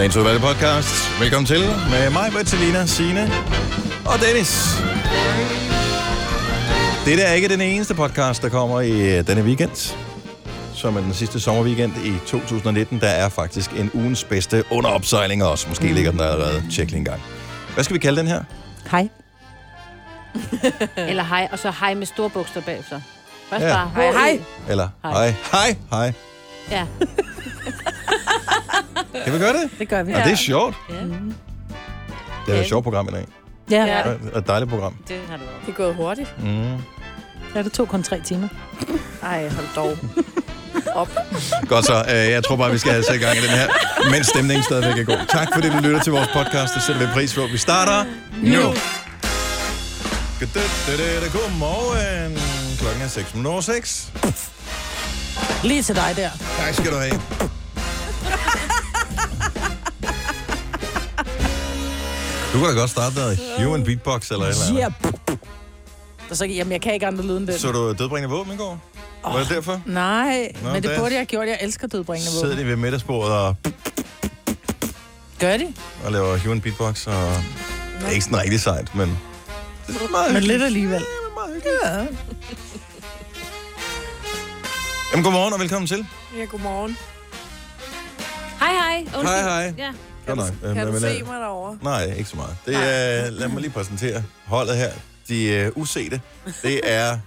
Dagens udvalgte podcast. Velkommen til med mig, Bertilina, Signe og Dennis. Det er ikke den eneste podcast, der kommer i øh, denne weekend, som er den sidste sommerweekend i 2019. Der er faktisk en ugens bedste under opsejling også. Måske mm. ligger den der allerede. Tjek lige en gang. Hvad skal vi kalde den her? Hej. Eller hej, og så hej med store bogstaver bagefter. Først Ja. bare hej, hej. Eller Hej. hej, hej, hej. Ja. Kan vi gøre det? Det gør vi. Ja. Og det er sjovt. ja, Det er et sjovt program i dag. Ja, Ja. ja. Et dejligt program. det har du også. Det er gået hurtigt. Mm. ja det tog kun tre timer. Ej, hold dog. Op. Godt så. Øh, Jeg tror bare, vi skal have sat i gang i den her, mens stemningen stadigvæk er god. Tak fordi du lytter til vores podcast. Det sætter vi pris på. Vi starter nu. Godmorgen. Klokken er 6 minutter over 6. Lige til dig der. Tak skal du have. Du kan da godt starte noget human beatbox eller et eller andet. Yeah. Og så, jamen, jeg kan ikke andre lyde end den. Så du dødbringende våben i går? Var det derfor? Nej, Nå, men det der- burde jeg have gjort. Jeg elsker dødbringende Sidder våben. de ved middagsbordet og, Gør de? og laver human beatbox, og det er ikke sådan rigtig sejt, men... Det er meget Men lidt alligevel. Det er meget hyggeligt. Ja. Jamen, godmorgen og velkommen til. Ja, godmorgen. Hej, hej. Undskyld. Hej, hej. Ja. Godt nok. Kan Øh, du men, se øh, mig derovre? Nej, ikke så meget. Det er, lad mig lige præsentere holdet her. De uh, usete. Det er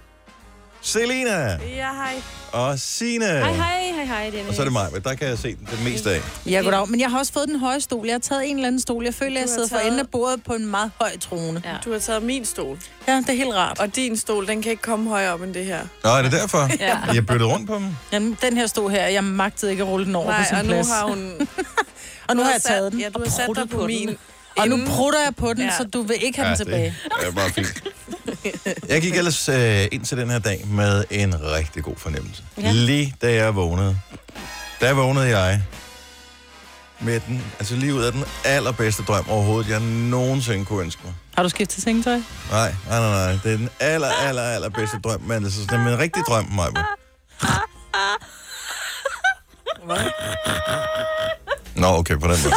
Selina Ja, hej. og Sine. Hej, hej, hej, hej, Dennis. Og så er det mig, men der kan jeg se det meste af. Ja, goddag. Men jeg har også fået den høje stol. Jeg har taget en eller anden stol. Jeg føler, at jeg Du har sidder for taget- enden af bordet på en meget høj trone. Ja. Du har taget min stol. Ja, det er helt rart. Og din stol, den kan ikke komme højere op end det her. Nå, er det derfor? Ja. Har byttet rundt på dem? Jamen, den her stol her, jeg magtede ikke at rulle den over Nej, på sin og nu plads. har hun... og nu har jeg taget den ja, du og har sat dig pruttet på den. min Og nu prutter jeg på den, Ja. så du vil ikke have den tilbage. det er bare fint. Jeg gik ellers øh, ind til den her dag med en rigtig god fornemmelse. Ja. Lige da jeg vågnede, der vågnede jeg med den, altså lige ud af den allerbedste drøm overhovedet, jeg nogensinde kunne ønske mig. Har du skiftet sengetøj? Nej, nej, nej, nej. Det er den aller, aller, allerbedste drøm, men altså, det er en rigtig drøm, mig. Hvad? Nå, okay, på den måde.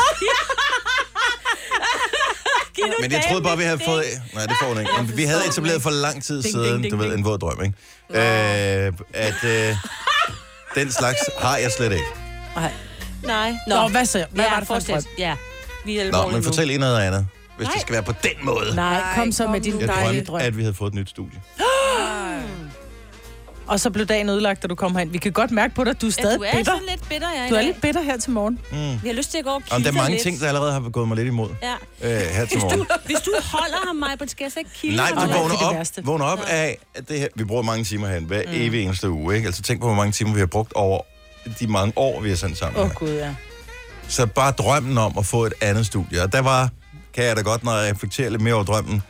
Men jeg troede bare, vi havde fået... Nej, det får hun ikke. Men vi havde etableret for lang tid Ding, siden, ding, ding, du ved, en våd drøm, ikke? Øh, at øh, den slags har jeg slet ikke. Nej. Nej. Nå, hvad så? Hvad ja, var det for en drøm? Ja. Vi er Nå, men nu. fortæl en noget andet. Hvis det Nej. skal være på den måde. Nej, kom så med din dejlige drømte, drøm. at vi havde fået et nyt studie. Og så blev dagen ødelagt, da du kom herind. Vi kan godt mærke på dig, at du er Ja, stadig du er bitter. sådan lidt bitter, jeg Du er lidt bitter her til morgen. Vi har lyst til at gå og Om der er mange lidt. ting, der allerede har gået mig lidt imod Ja. øh, her til Hvis morgen. du, hvis du holder ham, Maja, skal jeg så ikke kilde Nej, ham? du nej, det er vågner det op, værste. vågner op af, at det her, vi bruger mange timer hen hver mm. evig eneste uge. Ikke? Altså tænk på, hvor mange timer vi har brugt over de mange år, vi har sendt sammen. Åh, oh, gud, ja. Så bare drømmen om at få et andet studie. Og der var, kan jeg da godt, når jeg reflekterer lidt mere over drømmen,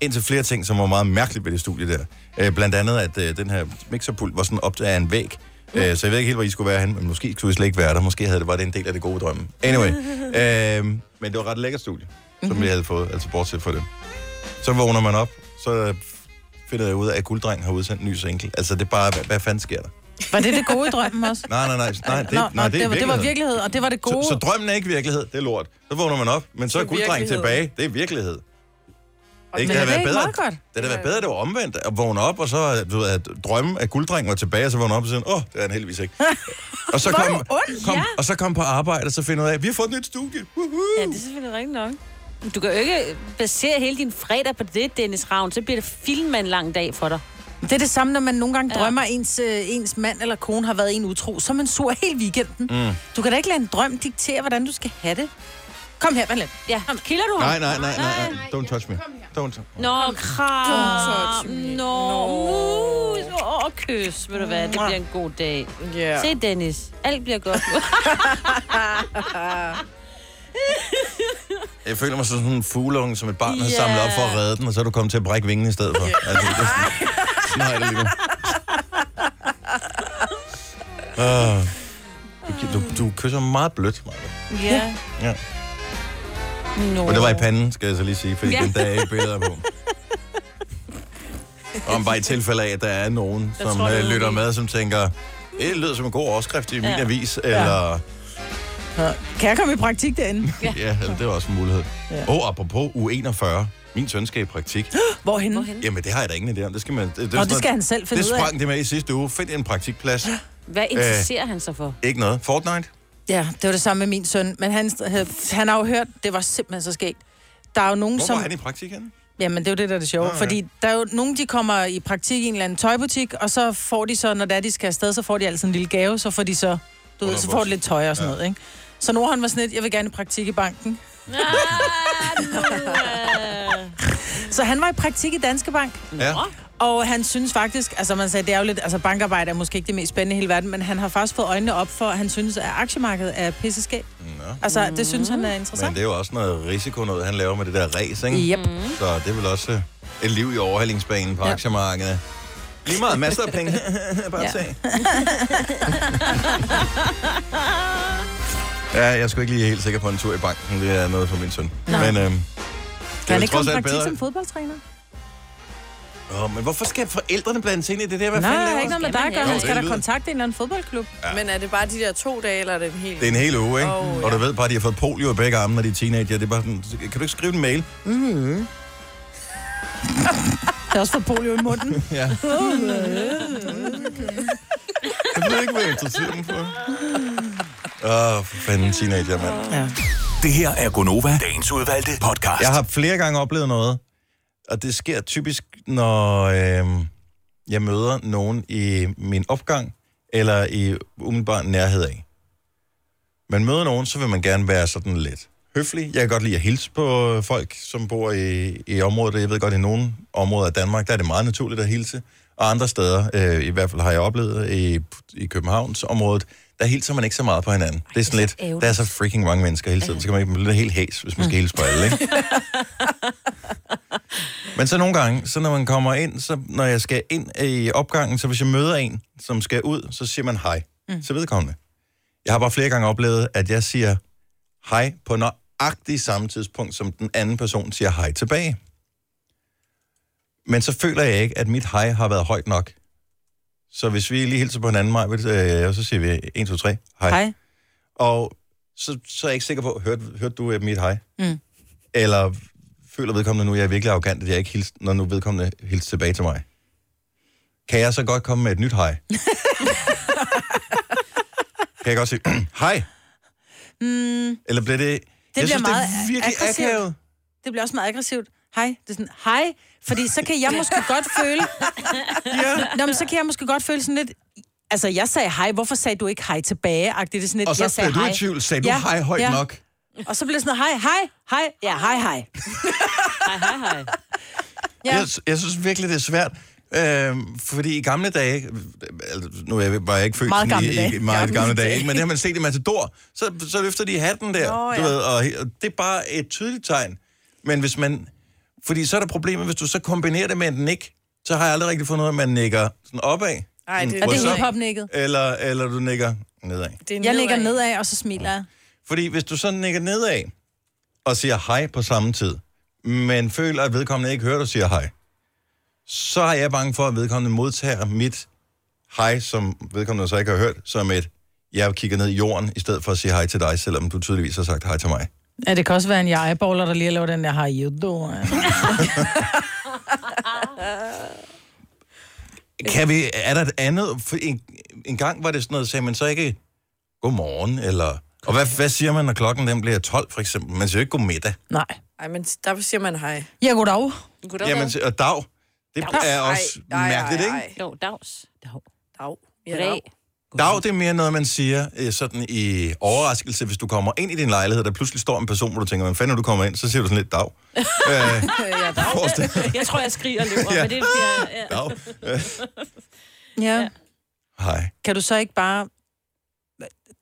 indtil flere ting, som var meget mærkeligt ved det studie der. Øh, blandt andet, at øh, den her mixerpult var sådan op af en væg. Øh, så jeg ved ikke helt, hvor I skulle være hen, men måske skulle I slet ikke være der. Måske havde det bare det en del af det gode drømme. Anyway. øh, men det var ret lækkert studie, som vi havde fået, altså bortset fra det. Så vågner man op, så finder jeg ud af, at Gulddreng har udsendt en ny single. Altså, det er bare, hvad, hvad fanden sker der? Var det det gode i drømmen også? Nej, nej, nej, nej, det, Nå, nej, det, det, var, det var virkelighed. og det var det gode. Så, så drømmen er ikke virkelighed, det er lort. Så vågner man op, men så er er gulddreng tilbage, det er virkelighed. Ikke, Men det er havde været bedre. meget godt? Det havde været bedre, det var omvendt at vågne op, og så du ved, at drømme, at gulddrengen var tilbage, og så vågne op og sige, åh, oh, det er han heldigvis ikke. og, så kom, du ond, kom, ja. og så kom på arbejde, og så finder ud af, at vi har fået et nyt studie. Woohoo! Ja, det er selvfølgelig rigtigt nok. Du kan jo ikke basere hele din fredag på det, Dennis Ravn. Så bliver det film en lang dag for dig. Det er det samme, når man nogle gange Ja. drømmer, ens, øh, ens mand eller kone har været en utro. Så er man sur hele weekenden. Mm. Du kan da ikke lade en drøm diktere, hvordan du skal have det. Kom her, Valent. Ja, kilder du ham? Nej, nej, nej, nej, nej. Don't touch me. Don't. Nå, kram. touch me. Nå, Nå. mus. Åh, kys. Ved du hvad, det bliver en god dag. Ja. Se, Dennis. Alt bliver godt nu. Jeg føler mig som sådan en fugleunge, som et barn har samlet op for at redde den, og så er du kommet til at brække vingen i stedet for. Altså, det er sådan, sådan har jeg det lige nu. Uh, du, du, du kysser meget blødt, Maja. ja. Ja. Nå. Og det var i panden, skal jeg så lige sige, fordi Ja. ja. den der er ikke billeder på. Om bare i tilfælde af, at der er nogen, Der som tror, det øh, er lytter med, som tænker, det lyder som en god overskrift i min Ja. avis, eller Ja. Kan jeg komme i praktik derinde? Ja, eller det er også en mulighed. Og oh, apropos u 41. Min søn skal i praktik. Hvorhenne? Hvorhen? Jamen, det har jeg da ingen idé om. Det skal man... Det, det, er Nå, det skal noget- han selv finde Det ud af. sprang det med i sidste uge. Find en praktikplads. Hvad interesserer han sig for? Ikke noget. Fortnite? Ja, det var det samme med min søn. Men han, han har jo hørt, det var simpelthen så skægt. Der er jo nogen, Hvor som... var han i praktik henne? Jamen, det er jo det, der er det sjove. Nå, ja. Fordi der er jo nogen, de kommer i praktik i en eller anden tøjbutik, og så får de så, når det er, de skal afsted, så får de altid en lille gave, så får de så, du ved, så får de lidt tøj og sådan Ja. noget, ikke? Så nu har han var sådan lidt, jeg vil gerne i praktik i banken. Ah, øh. Så han var i praktik i Danske Bank, Ja. og han synes faktisk, altså man sagde, det er jo lidt, altså bankarbejde er måske ikke det mest spændende i hele verden, men han har faktisk fået øjnene op for, at han synes, at aktiemarkedet er pisseskab. Nå. Altså, det synes han er Men interessant. det er jo også noget risiko, noget han laver med det der race, ikke? Yep. Så det er vel også øh, et liv i overhældingsbanen på Ja. aktiemarkedet. Lige meget masser af penge. Bare se. ja, jeg er sgu ikke lige helt sikker på en tur i banken. Det er noget for min søn. Men øhm, Kan er han ikke komme praktik bedre. som fodboldtræner? Åh, men hvorfor skal forældrene blande sig ind i det der? Hvad Nej, fanden laver har ikke noget med dig at gøre. Han skal da kontakte en eller anden fodboldklub. Ja. Men er det bare de der to dage, eller er det en hel Det er en hel uge, ikke? Åh, Og du ja. ved bare, at de har fået polio i begge arme, når de er teenager. Det er bare sådan, kan du ikke skrive en mail? Det er også for polio i munden. Ja. Jeg ved ikke, hvad jeg interesserer mig for. Åh, oh, for fanden teenager, mand. Ja. Det her er Gonova, dagens udvalgte podcast. Jeg har flere gange oplevet noget, og det sker typisk, når øh, jeg møder nogen i min opgang, eller i umiddelbar nærhed af. Man møder nogen, så vil man gerne være sådan lidt høflig. Jeg kan godt lide at hilse på folk, som bor i, i området. Jeg ved godt, at i nogle områder af Danmark, der er det meget naturligt at hilse. Og andre steder, øh, i hvert fald har jeg oplevet i, i Københavns området, der hilser man ikke så meget på hinanden. Det er sådan lidt, ærgerligt. der er så freaking mange mennesker hele tiden, så kan man ikke blive helt hæs, hvis man skal hilse på alle, ikke? Men så nogle gange, så når man kommer ind, så når jeg skal ind i opgangen, så hvis jeg møder en, som skal ud, så siger man hej. Mm. Så vedkommende. Jeg har bare flere gange oplevet, at jeg siger hej på nøjagtig samme tidspunkt, som den anden person siger hej tilbage. Men så føler jeg ikke, at mit hej har været højt nok. Så hvis vi lige hilser på hinanden, Maj, øh, så siger vi 1, 2, 3, hej. Hej. Og så, så er jeg ikke sikker på, hørte, hørte du øh, mit hej? Mm. Eller føler vedkommende nu, at jeg er virkelig arrogant, at jeg ikke hilser, når nu vedkommende hilser tilbage til mig? Kan jeg så godt komme med et nyt hej? kan jeg godt sige, hej? Mm, Eller bliver det... Det jeg bliver synes, meget det er virkelig aggressivt. akavet. det bliver også meget aggressivt. Hej. Det er sådan, hej. Fordi så kan jeg måske godt føle... Ja. Nå, men så kan jeg måske godt føle sådan lidt... Altså, jeg sagde hej. Hvorfor sagde du ikke hej tilbage? -agtigt? Det er sådan lidt, Og så jeg sagde bliver du hej. i tvivl. Sagde du Ja, hej højt ja. nok? Og så bliver det sådan noget, hej, hej, hej. Ja, hej, hej. Hej, hej, hej. Ja. Jeg, jeg synes virkelig, det er svært. Øhm, fordi i gamle dage, øh, altså, nu er jeg, var jeg ikke født Meget sådan gamle i, dage. i meget gamle, dage, dage. ikke? men det har man set i Matador, så, så løfter de hatten der, Nå, du ja. ved, og, og det er bare et tydeligt tegn. Men hvis man, fordi så er der problemet, hvis du så kombinerer det med en nik, så har jeg aldrig rigtig fundet ud af, at man nikker sådan opad. Ej, det er det what's up? hiphop-nikket? Eller, eller du nikker nedad. Det er Jeg ligger nedad, og så smiler jeg. Fordi hvis du så nikker nedad, og siger hej på samme tid, men føler, at vedkommende ikke hører, du siger hej, så er jeg bange for, at vedkommende modtager mit hej, som vedkommende så ikke har hørt, som et, jeg kigger ned i jorden, i stedet for at sige hej til dig, selvom du tydeligvis har sagt hej til mig. Ja, det kan også være en eyeballer, der lige har lavet den der, you doing? Kan vi, er der et andet? For en, en gang var det sådan noget, sagde man så ikke godmorgen, eller... Og hvad, hvad siger man, når klokken den bliver 12, for eksempel? Man siger jo ikke godmiddag. Nej. Ej, men der siger man hej. Ja, goddag. Goddag. Jamen, og dag, det er også Ej, ej, mærkeligt, ej, ikke? ej. Jo, dags. Dag. Dag. Ja, dag. Dag, det er mere noget, man siger øh, sådan i overraskelse, hvis du kommer ind i din lejlighed, der pludselig står en person, hvor du tænker, hvad fanden du kommer ind? Så siger du sådan lidt dag. øh, Ja, dag. forestil- Jeg tror, jeg skriger og løber, Ja. men det er jeg... Ja. dag. Øh, Ja. Hej. Kan du så ikke bare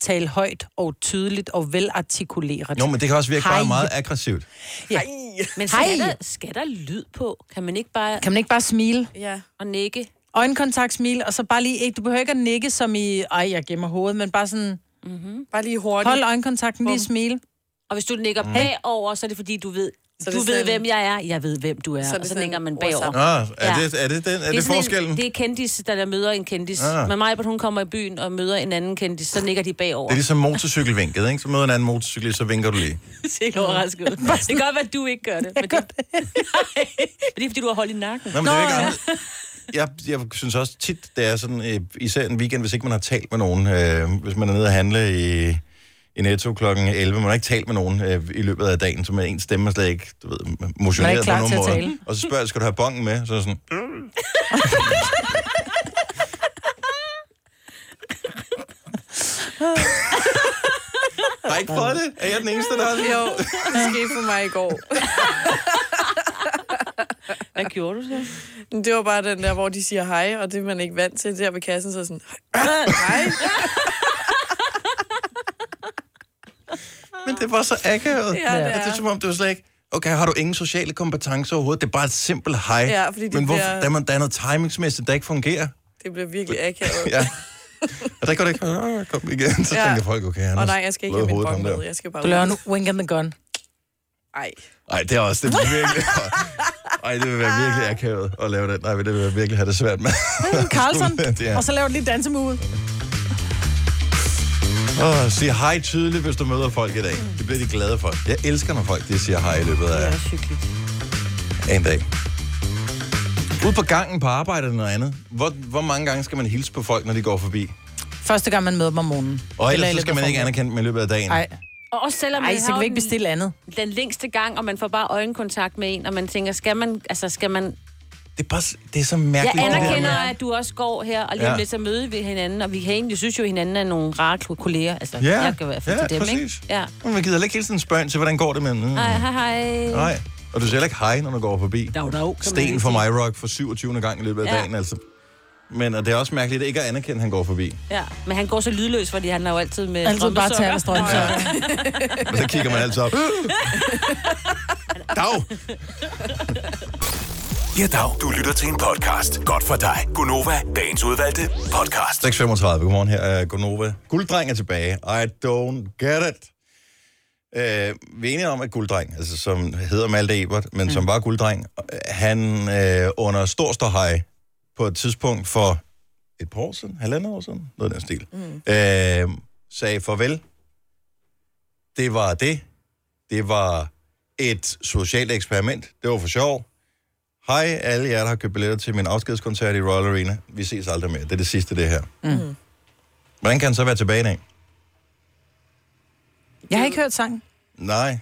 tale højt og tydeligt og velartikuleret? Jo, men det kan også virke Hej. bare meget aggressivt. Ja. Men skal Hej. der, skal der lyd på? Kan man ikke bare Kan man ikke bare smile? Ja. og nikke? Øjenkontakt, smil, og så bare lige ikke, du behøver ikke at nikke som i, ej, jeg gemmer hovedet, men bare sådan, Bare lige hurtigt. hold øjenkontakten, lige Bum. smile. Og hvis du nikker Mm. bagover, så er det fordi, du ved, Så Du det ved, sådan- hvem jeg er, jeg ved, hvem du er. Så og det så lægger man bagover. Ah, er, det, er det, den, er det, sådan forskellen? En, det, det er kendis, der, der møder en kendis. Ah. Men mig, hun kommer i byen og møder en anden kendis, så ligger de bagover. det er ligesom motorcykelvinket, ikke? Så møder en anden motorcyklist, så vinker du lige. Det ser helt overrasket ud. Det kan godt være, at du ikke gør det. Men det, men det er, fordi du har hold i nakken. Nå, men det er ikke. Jeg, jeg synes også tit, det er sådan, øh, især en weekend, hvis ikke man har talt med nogen, øh, hvis man er nede og handle i, i Netto klokken 11, man har ikke talt med nogen øh, i løbet af dagen, så med en stemme er slet ikke, du ved, motioneret på klar nogen måde. tale. Og så spørger jeg, skal du have bongen med? Så er jeg sådan, har I ikke prøvet det? Er jeg den eneste, der har det? Jo, det skete for mig i går. Hvad gjorde du så? Det var bare den der, hvor de siger hej, og det er man ikke vant til. Der ved kassen, så er sådan, hej. Men det var så akavet. Ja, det At det er er. som om, det var slet ikke... Okay, har du ingen sociale kompetencer overhovedet? Det er bare et simpelt hej. Ja, fordi det Men hvorfor, bliver- der, er, man- der er noget timingsmæssigt, der ikke fungerer. Det blev virkelig akavet. Ja. Og der går det ikke, "Åh, kom igen. Så Ja. tænker folk, okay, han Og nej, jeg skal ikke have min bong med. Jeg skal bare Du laver en wink and the gun. Ej. Ej, det er også, det virkelig... Ej, det vil være virkelig akavet at lave det. Nej, det vil jeg virkelig have det svært med. Carlson, er- og så laver du lige dansemove. Åh, sig hej tydeligt, hvis du møder folk i dag. Det bliver de glade for. Jeg elsker, når folk de siger hej i løbet af en dag. Ude på gangen på arbejde eller noget andet. Hvor, hvor mange gange skal man hilse på folk, når de går forbi? Første gang, man møder dem om morgenen. Og Eller ellers i så skal man ikke anerkende dem i løbet af dagen. Nej, Og også selvom Ej, man så har kan vi ikke den- bestille andet. den længste gang, og man får bare øjenkontakt med en, og man tænker, skal man, altså skal man... Det er, bare, det er så Jeg mærkeligt. der anerkender, at du også går her, og lige Ja. lidt så møder vi hinanden, og vi kan egentlig synes jo, at hinanden er nogle rare kolleger. Altså, Ja, jeg kan i hvert fald ja, til dem, præcis. ikke? Ja. Men man gider heller ikke hele tiden spørge til, hvordan går det med den? Mm. Hej, hej, hej. Nej. Og du siger ikke hej, når du går forbi. Dog, dog, Sten for mig rock for 27. gang i løbet af Ja. dagen, altså. Men og det er også mærkeligt ikke at anerkende, at han går forbi. Ja, men han går så lydløs, fordi han er jo altid med Altid bare tage af strømpesokker. strømsokker. Og så kigger man altid op. Dag! Ja, dag. Du lytter til en podcast. Godt for dig. Gunova, dagens udvalgte podcast. 6.35. Godmorgen, her er Gonova. Gulddreng er tilbage. I don't get it. Øh, vi er enige om, at Gulddreng, altså, som hedder Malte Ebert, men mm. som var Gulddreng, han øh, under stor ståhej på et tidspunkt for et par år siden, halvandet år siden, noget af den stil, mm. øh, sagde farvel. Det var det. Det var et socialt eksperiment. Det var for sjov. Hej alle jer, der har købt billetter til min afskedskoncert i Royal Arena. Vi ses aldrig mere. Det er det sidste, det her. Mm. Hvordan kan han så være tilbage i dag? Jeg har ikke hørt sangen. Nej,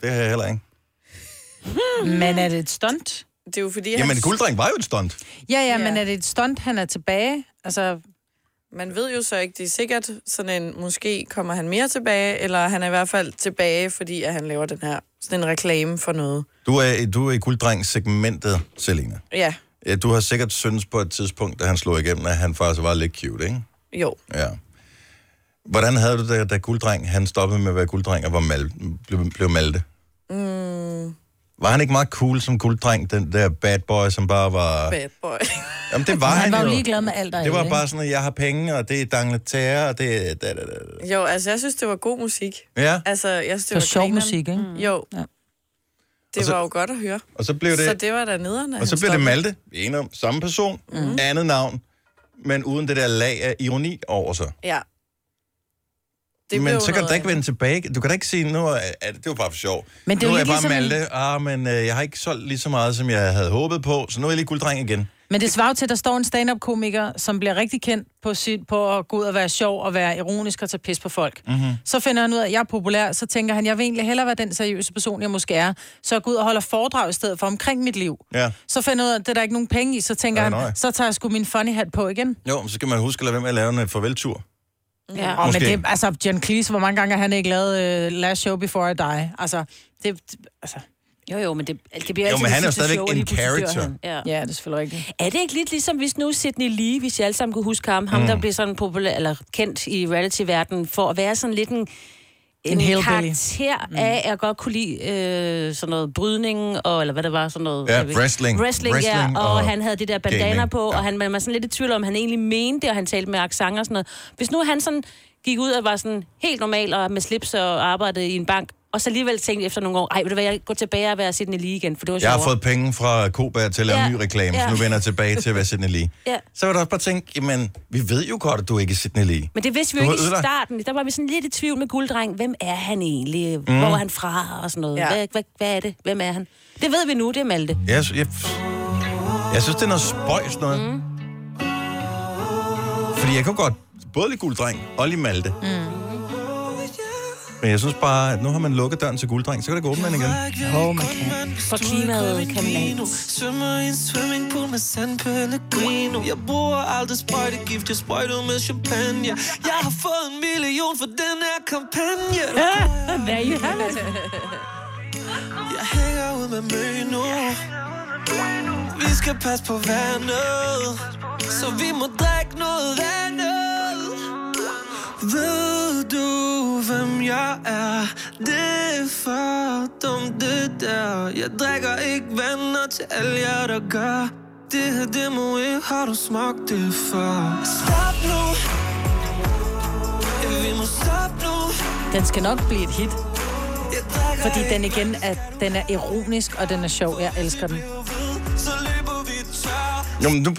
det har jeg heller ikke. Men er det et stunt? Det er jo fordi, Jamen, han, Gulddreng var jo et stunt. Ja, ja, Ja. men er det et stunt, han er tilbage? Altså, man ved jo så ikke, det er sikkert sådan en, måske kommer han mere tilbage, eller han er i hvert fald tilbage, fordi at han laver den her, sådan en reklame for noget. Du er, du er i Gulddreng-segmentet, Selina. Ja, Ja, du har sikkert syntes på et tidspunkt, da han slog igennem, at han faktisk var lidt cute, ikke? jo. Ja. Hvordan havde du det, da Gulddreng, han stoppede med at være Gulddreng og var mal, blev, blev Malte? Mm, Var han ikke meget cool som Gulddreng, den der bad boy, som bare var... bad boy. Jamen, det var han, han var jo ligeglad med alt og Det var alle, bare sådan, at jeg har penge, og det er dangletære, og det er... Da, da, da. Jo, altså jeg synes, det var god musik. Ja, Altså, jeg synes, det var var sjov grineren. musik, ikke? Mm. Jo. Ja. Det Og så- var jo godt at høre. og så blev det... Så det var da nederen, Og så bliver det Malte, enige om, samme person, mm. andet navn, men uden det der lag af ironi over sig. Ja. Det men så kan du da ikke vende tilbage. Du kan da ikke sige, nu at det var bare for sjov. Men det er nu jo er jeg bare ligesom Malte, ah, men øh, jeg har ikke solgt lige så meget, som jeg havde håbet på, så nu er jeg lige gulddreng igen. Men det svarer jo til, at der står en stand-up-komiker, som bliver rigtig kendt på, sit, på at gå ud og være sjov og være ironisk og tage pis på folk. Mm-hmm. Så finder han ud af, at jeg er populær, så tænker han, jeg vil egentlig hellere være den seriøse person, jeg måske er. Så jeg går ud og holder foredrag i stedet for omkring mit liv. Ja. Så finder jeg ud af, at det er der ikke nogen penge i, så tænker Nej, han, nej. så tager jeg sgu min funny hat på igen. Jo, så skal man huske at lade være med at lave en øh, farveltur. Ja. Og Måske. men det, altså, John Cleese, hvor mange gange har han ikke lavet uh, Last Show Before I Die? Altså, det, altså, Jo, jo, men det, det bliver Jo, altid men han er jo stadigvæk show, og en character. Ja. ja, det er selvfølgelig rigtigt. Er det ikke lidt ligesom, hvis nu Sidney Lee, hvis I alle sammen kunne huske ham, ham der blev sådan populær, eller kendt i reality-verdenen, for at være sådan lidt en, en, En karakter mm. af, at jeg godt kunne lide øh, sådan noget brydning, og, eller hvad det var, sådan noget... Ja, wrestling. Wrestling, Wrestling ja, og, og han havde det der bandana gaming, på, ja. og han man var sådan lidt i tvivl om, han egentlig mente det, og han talte med accent og sådan noget. Hvis nu han sådan gik ud og var sådan helt normal og med slips og arbejdede i en bank, og så alligevel tænkte efter nogle år, ej, vil du hvad, jeg går tilbage og være Sidney Lee igen, for det var Jeg har sjovere. fået penge fra Koba til at lave Ja, en ny reklame, så ja. nu vender jeg tilbage til at være Sidney Lee. Ja. Så vil du også bare tænke, jamen, vi ved jo godt, at du ikke er Sidney Lee. Men det vidste vi Du jo ikke i starten. Der var vi sådan lidt i tvivl med gulddreng. Hvem er han egentlig? Hvor er han fra? Og sådan noget. Ja. Hvad, hvad, hvad er det? Hvem er han? Det ved vi nu, det er Malte. Jeg, jeg, jeg synes, det er noget spøjs noget. Mm. Fordi jeg kan godt både lide gulddreng og lide Malte. Mm. Men jeg synes bare, at nu har man lukket døren til gulddreng, så kan det gå åbne den igen. Oh, man kan. For klimaet kan man. Svømmer i en swimmingpool med San Pellegrino Jeg bruger aldrig sprøjtegift, jeg sprøjter med champagne Jeg har fået en million for den her kampagne you have it. Jeg hænger ud med Møno Vi skal passe på vandet Så vi må drikke noget andet Ved hvem jeg er? Det er for dumt, det der. Jeg drikker ikke venner til alle jer, der gør. Det her, det må ikke, har du smagt det før? Stop nu. Ja, vi må stoppe nu. Den skal nok blive et hit, fordi den igen er, den er ironisk, og den er sjov. Jeg elsker den. Jo, men nu,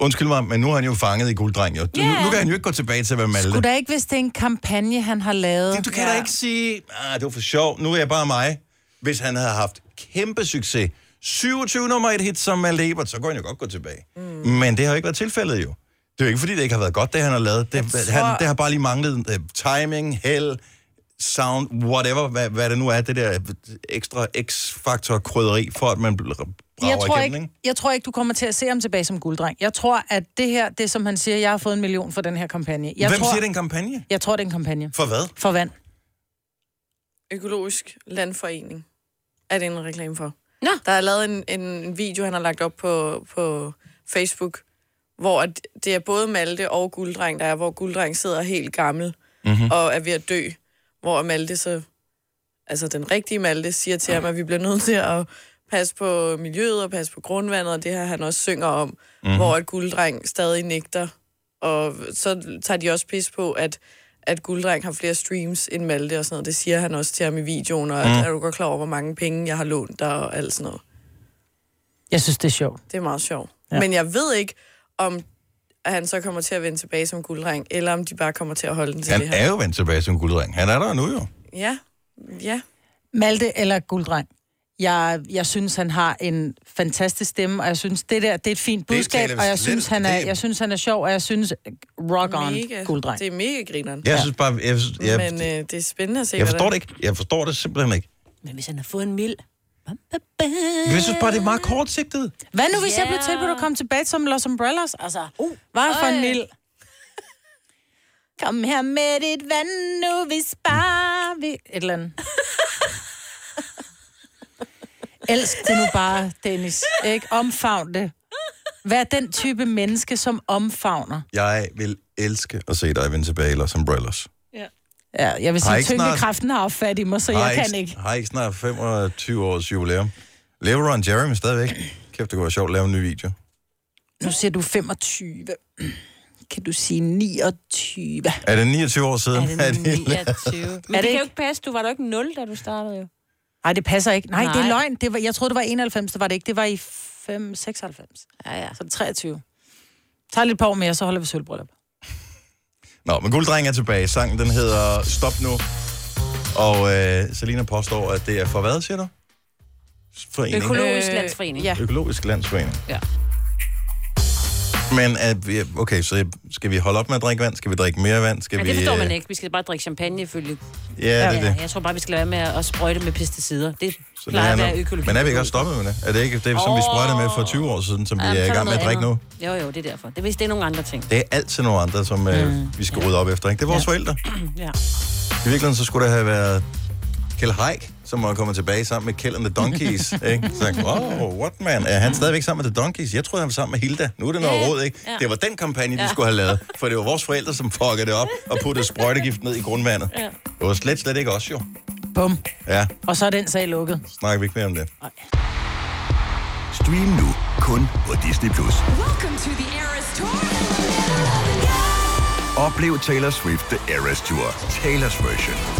undskyld mig, men nu er han jo fanget i gulddreng. Jo. Du, Ja. Nu kan han jo ikke gå tilbage til at være Malte. Skulle da ikke, hvis det er en kampagne, han har lavet? Det, du kan ja. da ikke sige, ah, det var for sjov, nu er jeg bare mig. Hvis han havde haft kæmpe succes, 27 nummer et hit som Malte Ebert, så kunne han jo godt gå tilbage. Mm. Men det har jo ikke været tilfældet jo. Det er jo ikke, fordi det ikke har været godt, det han har lavet. Det, tror- han, det har bare lige manglet uh, timing, held, sound, whatever, hvad, hvad det nu er, det der ekstra x-faktor krydderi, for at man jeg tror, igennem, ikke, jeg tror ikke, du kommer til at se ham tilbage som gulddreng. Jeg tror, at det her, det som han siger, jeg har fået en million for den her kampagne. Jeg Hvem tror, siger, det er en kampagne? Jeg tror, det er en kampagne. For hvad? For vand. Økologisk Landforening er det en reklame for. Nå. Der er lavet en, en, video, han har lagt op på, på Facebook, hvor at det er både Malte og Gulddreng, der er, hvor Gulddreng sidder helt gammel mm-hmm. og er ved at dø. Hvor Malte så, altså den rigtige Malte, siger til ham, at vi bliver nødt til at passe på miljøet og passe på grundvandet, og det her han også synger om, mm-hmm. hvor at Gulddreng stadig nægter. Og så tager de også pis på, at at Gulddreng har flere streams end Malte og sådan noget. Det siger han også til ham i videoen, og at, er du godt klar over, hvor mange penge jeg har lånt dig og alt sådan noget. Jeg synes, det er sjovt. Det er meget sjovt. Ja. Men jeg ved ikke, om at han så kommer til at vende tilbage som gulddreng, eller om de bare kommer til at holde den til Han det her. er jo vendt tilbage som gulddreng. Han er der nu jo. Ja, ja. Malte eller gulddreng? Jeg, jeg synes, han har en fantastisk stemme, og jeg synes, det der, det er et fint budskab, og jeg synes, han er, jeg synes, han er sjov, og jeg synes, rock on, Mega. gulddreng. Det er mega grineren. Jeg synes bare, jeg, jeg, Men øh, det er spændende at se, jeg forstår det ikke. Jeg forstår det simpelthen ikke. Men hvis han har fået en mild... Jeg synes bare, det er meget kortsigtet. Hvad nu, hvis Ja. jeg blev tilbudt at komme tilbage som Los Umbrellas? Altså, uh, hvad for en mild? Kom her med dit vand nu, vi sparer vi... Et eller andet. Elsk det nu bare, Dennis. Ikke? Omfavn det. Vær den type menneske, som omfavner. Jeg vil elske at se dig vende tilbage i Los Umbrellas. Ja, jeg vil sige, ikke snart- tyngdekraften har opfat i mig, så Har jeg kan ikke. Har ikke snart 25 års jubilæum. Lever Ron Jeremy stadigvæk? Kæft, det kunne være sjovt at lave en ny video. Nu siger du 25. Kan du sige 29? Er det 29 år siden? Er det 29? Men Er det, det kan ikke? jo ikke passe. Du var da ikke 0, da du startede jo. Nej, det passer ikke. Nej, Nej. det er løgn. Det var, jeg troede, det var 91, det var det ikke. Det var i 5, 96. Ja, ja. Så er det 23. Tag lidt par år mere, så holder vi sølvbryllup. Nå, men Gulddreng er tilbage. Sangen, den hedder Stop Nu. Og øh, Selina påstår, at det er for hvad, siger du? Forening. Økologisk Øh, landsforening. Ja. Økologisk Landsforening. Ja. Men at vi, okay, så skal vi holde op med at drikke vand? Skal vi drikke mere vand? Skal Ja, vi, det forstår øh, man ikke. Vi skal bare drikke champagne, ifølge. Ja, det er Ja, det. jeg tror bare, vi skal lade være med at sprøjte med pesticider. Det Så det plejer at handler- være økologi. Men er vi ikke også stoppet med det? Er det ikke det, som vi Åh. sprøjtede med for 20 år siden, som vi er i gang med at drikke nu? andet. Jo, jo, det er derfor. Det er, det er nogle andre ting. Det er altid nogle andre, som øh, vi skal rydde op efter. Ikke? Det er vores Ja. forældre. Ja. I virkeligheden så skulle det have været Kjell Haik, som var kommet tilbage sammen med Kjell and the Donkeys. ikke? Så jeg, wow, what man? Er han stadigvæk sammen med The Donkeys? Jeg troede, han var sammen med Hilda. Nu er det noget råd, ikke? ja. Det var den kampagne, de Ja. skulle have lavet. For det var vores forældre, som fuckede det op og puttede sprøjtegift ned i grundvandet. Ja. Det var slet, slet ikke os jo. Bum. Ja, Og så er den sag lukket. snakker vi ikke mere om det. Stream nu kun på Disney+. Plus. Oplev Taylor Swift The Eras Tour, Taylor's version.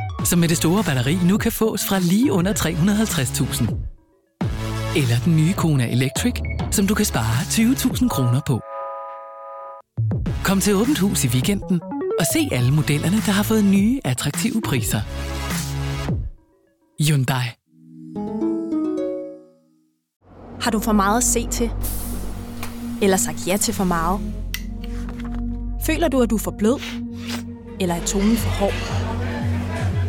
som med det store batteri nu kan fås fra lige under 350.000. Eller den nye Kona Electric, som du kan spare 20.000 kroner på. Kom til Åbent Hus i weekenden og se alle modellerne, der har fået nye, attraktive priser. Hyundai. Har du for meget at se til? Eller sagt ja til for meget? Føler du, at du er for blød? Eller er tonen for hård?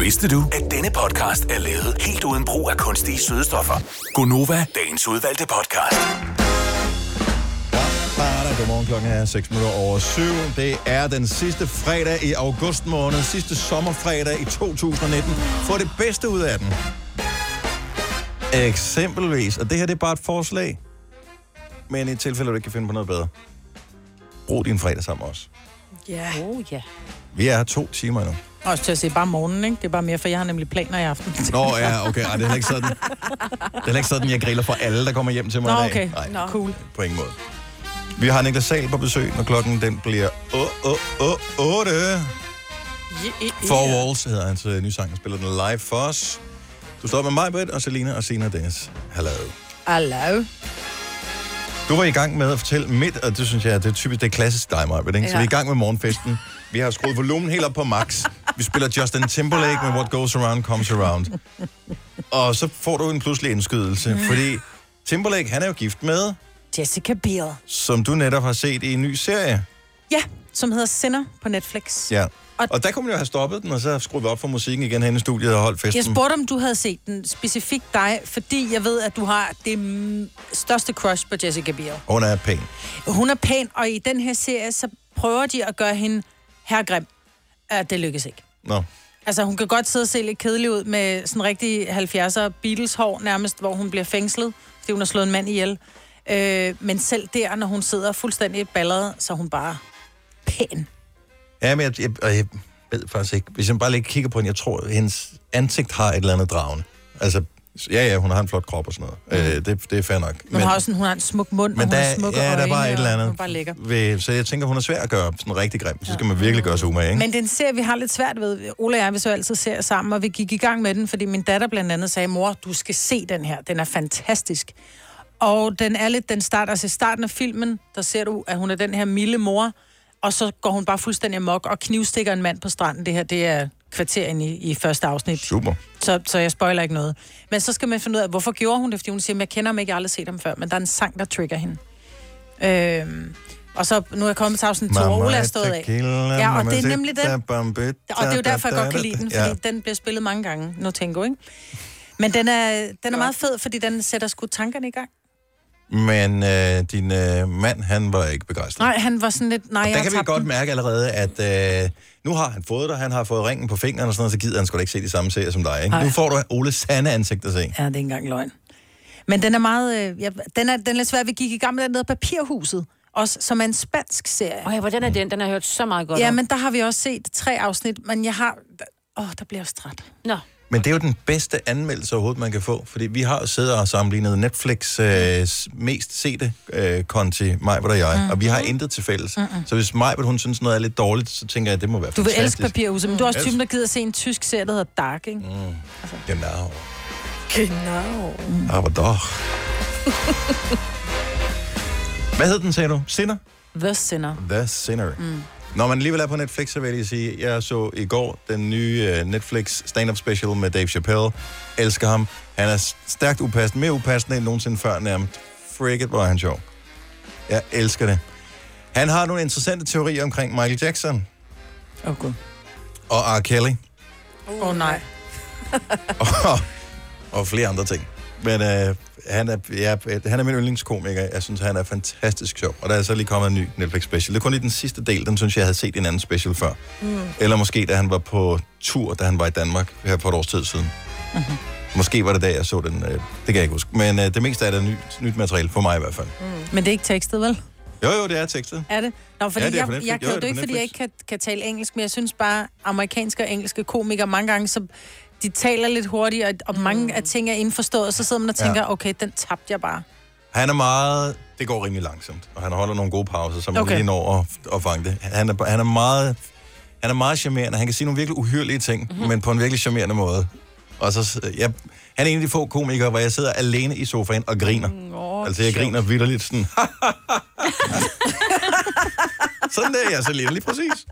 Vidste du, at denne podcast er lavet helt uden brug af kunstige sødestoffer? Gonova, dagens udvalgte podcast. Godmorgen, klokken er 6 minutter over 7. Det er den sidste fredag i august måned, sidste sommerfredag i 2019. Få det bedste ud af den. Eksempelvis, og det her det er bare et forslag, men i et tilfælde, hvor du ikke kan finde på noget bedre. Brug din fredag sammen med os. Ja. Oh, ja. Vi er her to timer nu. Også til at se bare morgenen, ikke? Det er bare mere, for jeg har nemlig planer i aften. Nå ja, okay, Ej, det er heller ikke sådan. Det er heller ikke sådan, jeg griller for alle, der kommer hjem til mig Nå, i dag. okay. Nej, Nå. Cool. på ingen måde. Vi har Niklas Sal på besøg, når klokken den bliver 8. Four Walls hedder hans øh, nye sang. Han spiller den live for os. Du står med mig, Britt, og Selina og Sina Dennis. Hallo. Hallo. Du var i gang med at fortælle midt, og det synes jeg, det er typisk, det er klassisk dig, Maja, ikke? Så Ja. vi er i gang med morgenfesten. Vi har skruet volumen helt op på max. Vi spiller Justin Timberlake med What Goes Around Comes Around. Og så får du en pludselig indskydelse, Mm. fordi Timberlake, han er jo gift med, Jessica Biel. som du netop har set i en ny serie. Ja, som hedder Sinner på Netflix. Ja. Og- Og der kunne man jo have stoppet den, og så skruet op for musikken igen hen i studiet og holdt festen. Jeg spurgte, om du havde set den specifikt dig, fordi jeg ved, at du har det største crush på Jessica Biel. Hun er pæn. Hun er pæn, og i den her serie, så prøver de at gøre hende herregrim. At det lykkes ikke. Nå. Altså, hun kan godt sidde og se lidt kedelig ud med sådan rigtig 70'er Beatles-hår nærmest, hvor hun bliver fængslet, fordi hun har slået en mand ihjel. Øh, men selv der, når hun sidder fuldstændig balleret, så er hun bare pæn. Ja, men jeg, jeg, jeg ved faktisk ikke. Hvis jeg bare lige kigger på hende, jeg tror, at hendes ansigt har et eller andet dragende. Altså, ja, ja, hun har en flot krop og sådan noget. Mm. Øh, det, det er fair nok. Men, hun har også en, hun har en smuk mund, men og hun der, har smukke ja, der er bare et eller andet. Hun bare lækker. Ved, så jeg tænker, hun er svær at gøre sådan rigtig grim. Så skal man virkelig gøre sig umage, ikke? Men den ser vi har lidt svært ved. Ole og jeg, vi så altid ser sammen, og vi gik i gang med den, fordi min datter blandt andet sagde, mor, du skal se den her. Den er fantastisk. Og den er lidt, den starter, altså i starten af filmen, der ser du, at hun er den her milde mor, og så går hun bare fuldstændig amok og knivstikker en mand på stranden. Det her, det er kvarteren i, i første afsnit. Super. Så, så jeg spoiler ikke noget. Men så skal man finde ud af, hvorfor gjorde hun det? Fordi hun siger, at jeg kender ham ikke, jeg har aldrig set ham før, men der er en sang, der trigger hende. Øhm, og så nu er jeg kommet til afsnit 2, og Ole er stået af. Ja, og det er nemlig den. Og det er jo derfor, jeg godt kan lide den, fordi Ja. den bliver spillet mange gange. No Tango, ikke? Men den er, den er meget fed, fordi den sætter sgu tankerne i gang. Men øh, din øh, mand, han var ikke begejstret. Nej, han var sådan lidt... Nej, Og der kan vi godt den. mærke allerede, at øh, nu har han fået dig, han har fået ringen på fingeren og sådan noget, så gider han sgu da ikke se de samme serier som dig. Ikke? Nu får du Oles sande ansigt at se. Ja, det er ikke engang løgn. Men den er meget... Øh, ja, den, er, den er lidt svær. Vi gik i gang med den der Papirhuset, også, som er en spansk serie. Øj, hvordan er den? Den har jeg hørt så meget godt Ja, om. men der har vi også set tre afsnit, men jeg har... Åh, der bliver jeg også træt. Nå. Men det er jo den bedste anmeldelse overhovedet, man kan få. Fordi vi har siddet og sammenlignet Netflix øh, mest sete øh, konti, Majbert og jeg, mm. og vi har intet til fælles. Mm. Så hvis Majbert, hun synes noget er lidt dårligt, så tænker jeg, at det må være Du vil elske fantastisk. Papirhuset, men du er også Mm. typen, der gider se en tysk serie, der hedder Dark, ikke? Mm. Genau. Genau. Aber doch. Hvad hed den, sagde du? Sinner? The Sinner. The Sinner. Mm. Når man alligevel er på Netflix, så vil jeg sige, jeg så i går den nye øh, Netflix stand-up special med Dave Chappelle. Elsker ham. Han er stærkt upassende, mere upassende end nogensinde før nærmest. Frigget, hvor er han sjov. Jeg elsker det. Han har nogle interessante teorier omkring Michael Jackson Åh, oh, gud. og R. Kelly Åh, oh, nej. og, og flere andre ting. Men øh, han, er, ja, han er min yndlingskomiker. Jeg synes, han er fantastisk sjov. Og der er så lige kommet en ny Netflix special. Det er kun i den sidste del, den synes jeg, jeg havde set en anden special før. Mm. Eller måske, da han var på tur, da han var i Danmark her for et års tid siden. Mhm. Måske var det da, jeg så den. Øh, det kan jeg ikke huske. Men øh, det meste af det er nyt, nyt materiale, for mig i hvert fald. Men det er ikke tekstet, vel? Jo, jo, det er tekstet. Er det? Nå, fordi Ja, det er jeg, jeg kan Jo, jo, det er ikke, fordi jeg ikke kan, kan tale engelsk, men jeg synes bare, amerikanske og engelske komikere mange gange, så de taler lidt hurtigt, og, og mange af ting er indforstået, så sidder man og Ja. tænker, okay, den tabte jeg bare. Han er meget... Det går rimelig langsomt, og han holder nogle gode pauser, så man Okay. lige når at, at fange det. Han er, han er meget... Han er meget charmerende. Han kan sige nogle virkelig uhyrlige ting, Mhm. mm-hmm. men på en virkelig charmerende måde. Og så... Jeg, han er en af de få komikere, hvor jeg sidder alene i sofaen og griner. Oh, altså, jeg griner vidderligt sådan... sådan der, jeg så lige, lige præcis.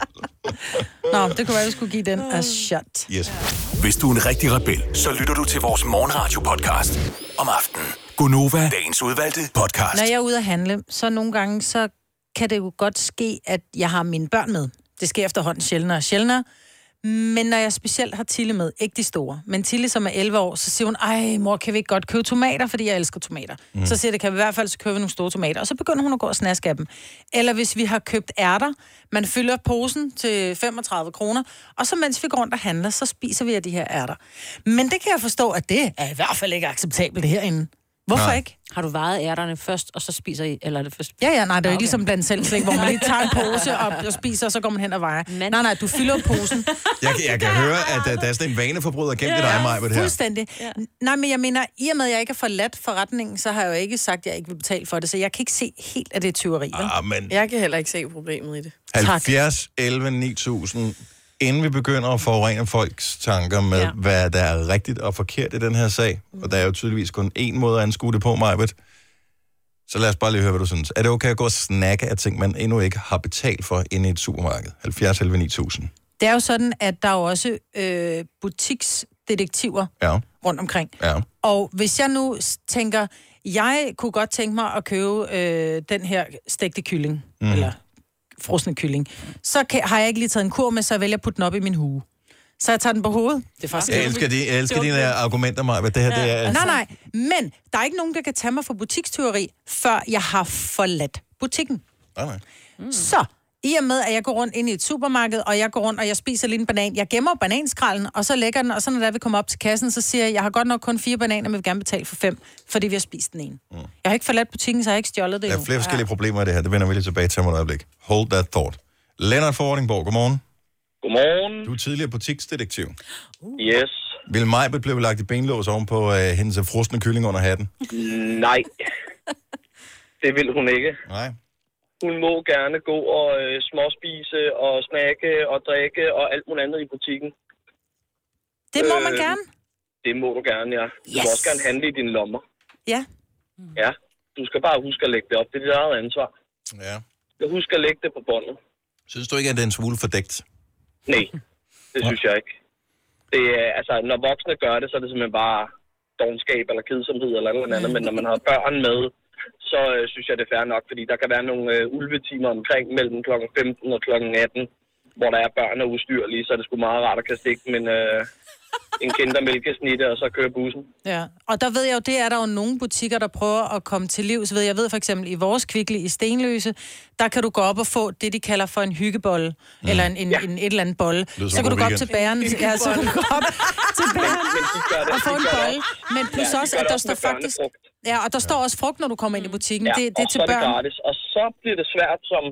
Nå, det kunne være, at vi skulle give den a shot. Yes. Hvis du er en rigtig rebel, så lytter du til vores morgenradio-podcast om aftenen. Gunova, dagens udvalgte podcast. Når jeg er ude at handle, så nogle gange, så kan det jo godt ske, at jeg har mine børn med. Det sker efterhånden sjældnere og sjældnere. Men når jeg specielt har Tille med, ikke de store, men Tille, som er 11 år, så siger hun, ej mor, kan vi ikke godt købe tomater, fordi jeg elsker tomater. Mm. Så siger det, kan vi i hvert fald så købe nogle store tomater. Og så begynder hun at gå og snaske af dem. Eller hvis vi har købt ærter, man fylder posen til 35 kroner, og så mens vi går rundt og handler, så spiser vi af de her ærter. Men det kan jeg forstå, at det er i hvert fald ikke acceptabelt herinde. Hvorfor Nej. ikke? Har du vejet ærterne først, og så spiser I, eller er det først? Ja, ja, nej, det er jo Ah, ikke ligesom blandt selv slik, hvor man lige tager en pose op og spiser, og så går man hen og vejer. Nej, nej, du fylder posen. Jeg, kan- jeg kan høre, at uh, der er sådan en vaneforbryder gemt i dig, Maja, med det her. Fuldstændig. Ja. Nej, men jeg mener, i og med, at jeg ikke har forladt forretningen, så har jeg jo ikke sagt, at jeg ikke vil betale for det, så jeg kan ikke se helt, at det er tyveri. Vel? Ah, men Jeg kan heller ikke se problemet i det. 70, 11, 9000. Inden vi begynder at forurene folks tanker med, Ja. hvad der er rigtigt og forkert i den her sag, og der er jo tydeligvis kun én måde at anskue det på, Majbet. Så lad os bare lige høre, hvad du synes. Er det okay at gå og snakke af ting, man endnu ikke har betalt for inde i et supermarked? 70, 11, 9000. Det er jo sådan, at der er jo også øh, butiksdetektiver Ja, rundt omkring. ja. Og hvis jeg nu tænker, jeg kunne godt tænke mig at købe øh, den her stegte kylling, Mm. mm. eller frosne kylling, så kan, har jeg ikke lige taget en kur med, så jeg vælger at putte den op i min hue. Så jeg tager den på hovedet. Det er faktisk Jeg elsker, de, jeg elsker dine argumenter, Majbet. Det her, det er... Nej, nej, men der er ikke nogen, der kan tage mig for butikstyveri, før jeg har forladt butikken. Nej, nej. Mm. Så, i og med, at jeg går rundt ind i et supermarked, og jeg går rundt, og jeg spiser lige en banan, jeg gemmer bananskralden, og så lægger den, og så når der vi kommer op til kassen, så siger jeg, jeg har godt nok kun fire bananer, men vil gerne betale for fem, fordi vi har spist den ene. Mm. Jeg har ikke forladt butikken, så jeg har ikke stjålet det Der er flere forskellige problemer i det her. Det vender vi lige tilbage til om et øjeblik. Hold that thought. Lennart Fordingborg, godmorgen. Godmorgen. Du er tidligere butiksdetektiv. Yes. Vil Majbet blive lagt i benlås oven på uh, hendes frosne kylling under hatten? Nej. Det vil hun ikke. Nej. Hun må gerne gå og øh, småspise og snakke og drikke og alt muligt andet i butikken. Det må man gerne. Det må du gerne, ja. Du må Yes. også gerne handle i dine lommer. Ja. Ja. Du skal bare huske at lægge det op. Det er dit eget ansvar. Ja. Husk at lægge det på båndet. Synes du ikke, at det er en smule fordækt? Nej, det synes jeg ikke. Det er, altså, når voksne gør det, så er det simpelthen bare dogenskab eller kedsomhed eller noget andet. Men når man har børn med, så øh, synes jeg, det er fair nok, fordi der kan være nogle øh, ulvetimer omkring mellem kl. 15 og kl. 18, hvor der er børn og ustyrlige, så er det sgu meget rart at kan stikke men, øh, en kindermælkesnitte og så køre bussen. Ja, og der ved jeg jo, det er der jo nogle butikker, der prøver at komme til livs ved. Jeg ved for eksempel, i vores kvikle i Stenløse, der kan du gå op og få det, de kalder for en hyggebolle, mm. eller en, en, ja. en, et eller andet bolle. Så kan du gå op weekend. til bæren, ja, så kan du gå op til bæren og få en bolle. Men plus Ja, de også, at der står faktisk... Ja, og der står også frugt, når du kommer ind i butikken. Ja, Det, det er og til så er det børn. gratis. Og så bliver det svært som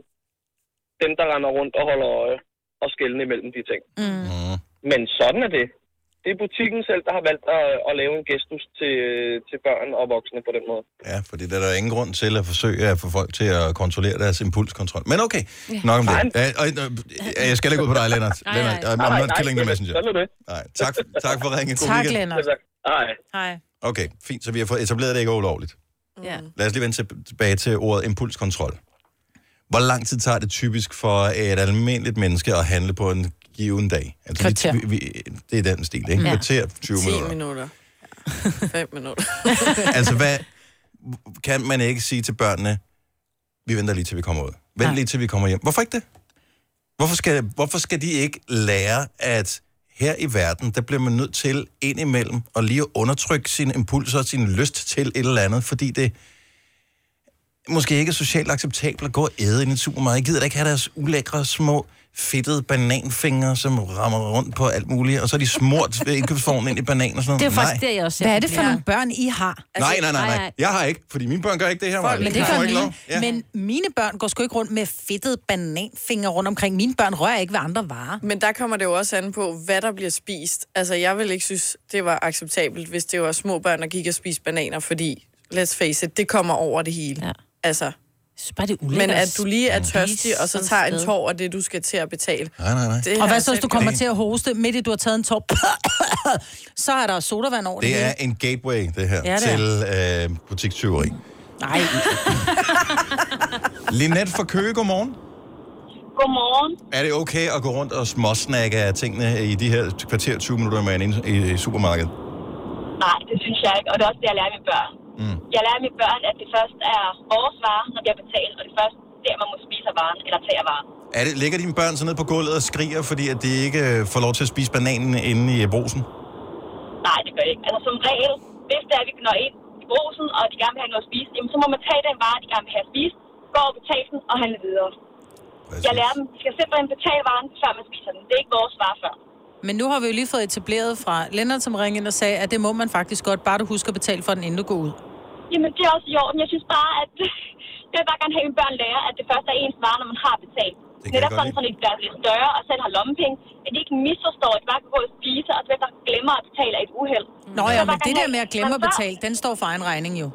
dem, der render rundt og holder øje og skælne imellem de ting. Mm. Men sådan er det. Det er butikken selv, der har valgt at, at lave en gestus til, til børn og voksne på den måde. Ja, fordi der er der ingen grund til at forsøge at få folk til at kontrollere deres impulskontrol. Men okay, Ja. nok om det. Nej. Øh, jeg skal ikke ud på dig, Lennart. Nej, Lennart, nej. I'm Nej, not nej, killing the messenger. sådan er det. Nej, tak, tak for ringen. God Tak, weekend. Lennart. Hej. Hej. Okay, fint. Så vi har fået etableret, det ikke er ulovligt. Ja. Lad os lige vende til- tilbage til ordet impulskontrol. Hvor lang tid tager det typisk for et almindeligt menneske at handle på en given dag? Altså, Kvarter. Vi, vi, det er den stil, ikke? Ja. Kvarter, 20 10 minutter. minutter. 5 minutter. altså, hvad kan man ikke sige til børnene, vi venter lige til vi kommer ud. Vent lige til vi kommer hjem. Hvorfor ikke det? Hvorfor skal, hvorfor skal de ikke lære, at her i verden, der bliver man nødt til indimellem at lige at undertrykke sine impulser og sin lyst til et eller andet, fordi det måske ikke er socialt acceptabelt at gå og æde i en supermarked. Jeg gider da ikke have deres ulækre små fedtede bananfingre, som rammer rundt på alt muligt, og så er de smurt ved indkøbsvognen ind i banan og sådan noget. Det er faktisk Nej. det, jeg også Hvad er det for nogle børn, I har? Nej, nej, nej, nej. Jeg har ikke, fordi mine børn gør ikke det her. Maja. Men De det gør ikke mine. Ja. Men mine børn går sgu ikke rundt med fedtede bananfingre rundt omkring. Mine børn rører ikke ved andre varer. Men der kommer det jo også an på, hvad der bliver spist. Altså, jeg vil ikke synes, det var acceptabelt, hvis det var små børn, der gik og spiste bananer, fordi, let's face it, det kommer over det hele. Ja. Altså, bare det men at du lige er at tørstig, og så tager et en tår af det, du skal til at betale. Nej, nej, nej. Det Og hvad så, hvis du kommer til at hoste, midt i du har taget en tår, så er der sodavand over det, Det er en gateway, det her, Ja, det til øh, butikstyveri. Nej. Linette fra Køge, godmorgen. Godmorgen. Er det okay at gå rundt og småsnakke af tingene i de her kvarter 20 minutter, man er inde i, i supermarkedet? Nej, det synes jeg ikke, og det er også det, jeg lærer mine børn. Mm. Jeg lærer mine børn, at det først er vores vare, når har betalt, og det først der, man må spise af varen, eller tage af varen. Er det, ligger dine børn så ned på gulvet og skriger, fordi at de ikke øh, får lov til at spise bananen inde i brusen? Nej, det gør ikke. Altså som regel, hvis det er, at vi når ind i brosen, og de gerne vil have noget at spise, jamen, så må man tage den vare, de gerne vil have at spise, gå og betale den og handle videre. Jeg lærer dem, de skal simpelthen betale varen, før man spiser den. Det er ikke vores vare før. Men nu har vi jo lige fået etableret fra Lennart, som ringede ind og sagde, at det må man faktisk godt, bare du husker at betale for den, inden du går ud. Jamen, det er også i orden. Jeg synes bare, at jeg vil bare gerne have, at mine børn lærer, at det først er ens vare, når man har betalt. Det Netop sådan, så de bliver lidt større og selv har lommepenge. At de ikke misforstår, at de bare kan gå og spise, og så der glemmer at betale af et uheld. Nå ja, men det der med at glemme at så- betale, den står for egen regning jo.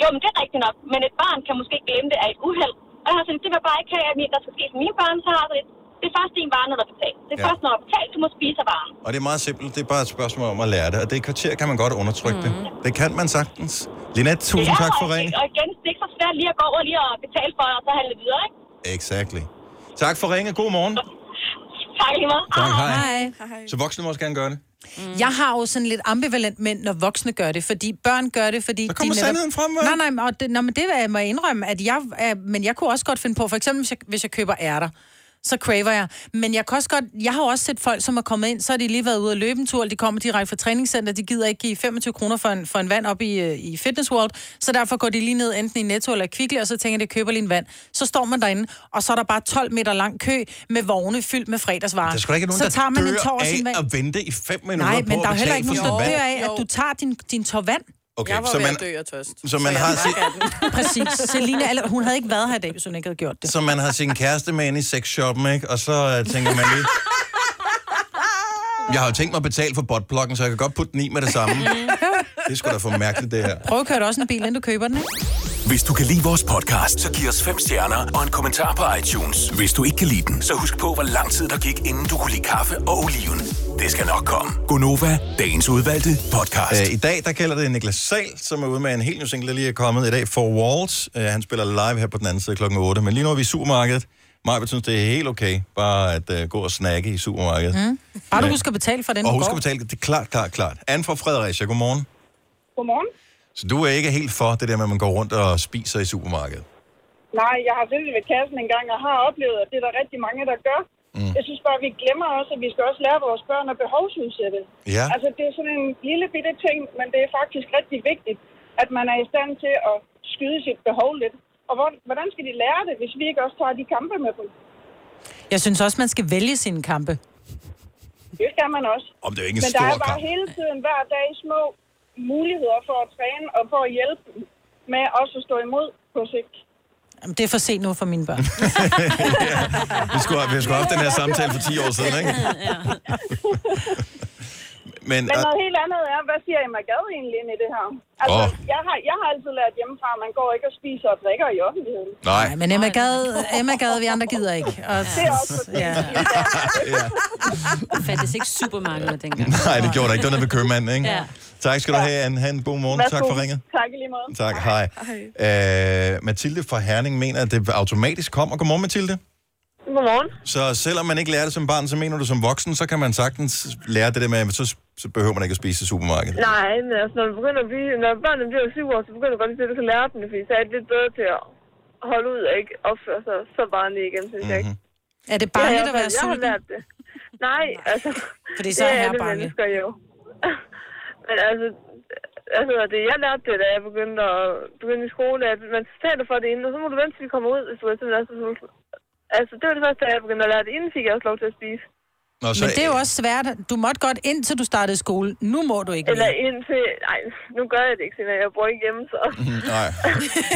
Jo, men det er rigtigt nok. Men et barn kan måske glemme det af et uheld. Og jeg har sådan, det vil jeg bare ikke have, at der skal ske for mine børn. Så har lidt, det er først din vare, når der er betalt. Det er Ja. først, når der er betalt, du må spise af varen. Og det er meget simpelt. Det er bare et spørgsmål om at lære det. Og det er et kvarter kan man godt undertrykke mm. det. Det kan man sagtens. Linette, tusind Ja, tak for og- ringen. Og igen, det er ikke så svært lige at gå over lige og betale for, og så handle videre, ikke? Exactly. Tak for ringe. God morgen. Tak lige meget. Tak, hej. Hej. Så voksne må også gerne gøre det. Mm. Jeg har jo sådan lidt ambivalent med, når voksne gør det, fordi børn gør det, fordi... Så kommer de netop- sandheden frem, hva'? Nej, nej, og det, nå, men det er- må jeg indrømme, at jeg... Er, men jeg kunne også godt finde på, for eksempel hvis jeg, hvis jeg køber ærter, så craver jeg. Men jeg kan også godt... Jeg har også set folk, som er kommet ind, så har de lige været ude at løbe en tur, eller de kommer direkte fra træningscenter, de gider ikke give 25 kroner for en, for en vand op i, øh, i Fitness World, så derfor går de lige ned enten i Netto eller Kvickly, og så tænker de, køber lige en vand. Så står man derinde, og så er der bare 12 meter lang kø med vogne fyldt med fredagsvarer. Der skal ikke nogen, så tager man en dør tår og sin af vand. at vente i fem minutter Nej, på men der er heller ikke nogen, der dør af, at du tager din, din tår vand. Okay, jeg var så ved man, at dø af tørst. så man jeg har den. Præcis. Selina, eller, hun havde ikke været her i dag, hvis hun ikke havde gjort det. så man har sin kæreste med ind i sexshoppen, ikke? Og så uh, tænker man lige... Jeg har jo tænkt mig at betale for botplukken, så jeg kan godt putte den i med det samme. Det er sgu da for mærkeligt, det her. Prøv at køre også en bil, inden du køber den, ikke? Hvis du kan lide vores podcast, så giv os fem stjerner og en kommentar på iTunes. Hvis du ikke kan lide den, så husk på, hvor lang tid der gik, inden du kunne lide kaffe og oliven. Det skal nok komme. Gonova, dagens udvalgte podcast. Uh, I dag, der gælder det Niklas Sal, som er ude med en helt ny single, der lige er kommet i dag, For Walls. Uh, han spiller live her på den anden side klokken 8. Men lige nu er vi i supermarkedet. Maja synes, det er helt okay, bare at uh, gå og snakke i supermarkedet. Mm. Bare du husker at betale for den, Og du husk går. at betale, det er klart, klart, klart. Anne fra Fredericia, godmorgen. Godmorgen. Så du er ikke helt for det der med, at man går rundt og spiser i supermarkedet? Nej, jeg har siddet ved kassen en gang og har oplevet, at det er der rigtig mange, der gør. Mm. Jeg synes bare, at vi glemmer også, at vi skal også lære vores børn at behovsudsætte. Ja. Altså, det er sådan en lille bitte ting, men det er faktisk rigtig vigtigt, at man er i stand til at skyde sit behov lidt. Og hvor, hvordan skal de lære det, hvis vi ikke også tager de kampe med dem? Jeg synes også, man skal vælge sine kampe. Det skal man også. Om det er ikke en Men der er bare kamp. hele tiden, hver dag, små muligheder for at træne og for at hjælpe med også at stå imod på sigt. Jamen, det er for sent nu for mine børn. Vi skulle, vi skulle have haft den her samtale for 10 år siden, ikke? Men, Men noget helt andet er, hvad siger Emma Gad egentlig ind i det her? Altså, oh. jeg, har, jeg har altid lært hjemmefra, at man går ikke og spiser og drikker i offentligheden. Nej. Men Emma Gad, Emma Gad, vi andre gider ikke. Og, Det er også ja. Der fandtes ikke supermarkeder dengang. Nej, det gjorde der ikke. Det var noget ved købmanden, ikke? Ja. Tak skal du have, Anne. Ha' en god morgen. Værsgo. Tak for ringet. Tak i lige måde. Tak, hej. Øh, Mathilde fra Herning mener, at det automatisk kommer. Godmorgen, Mathilde. Godmorgen. Så selvom man ikke lærer det som barn, så mener du som voksen, så kan man sagtens lære det der med, så, så behøver man ikke at spise i supermarkedet. Nej, men altså, når, du begynder at blive, når børnene bliver syv år, så begynder du godt til, at du kan lære dem det, fordi så er det lidt bedre til at holde ud og ikke opføre sig så barnligt igen, synes jeg ikke. Er det barnligt at være fald- Jeg har sulten? lært det. Nej, altså... Fordi så er det her alle barnligt. mennesker jo. men altså, altså, det, jeg lærte det, da jeg begyndte, at, begyndte i skole, at man taler for det inden, og så må du vente, til vi kommer ud, hvis du er simpelthen er så sulten. Altså, det var det første, da jeg begyndte at lære det. Inden fik jeg også lov til at spise. Nå, Men det er jo også svært. Du måtte godt indtil du startede skole. Nu må du ikke Eller mere. indtil... Nej, nu gør jeg det ikke, siden jeg bor ikke hjemme, så... Nej.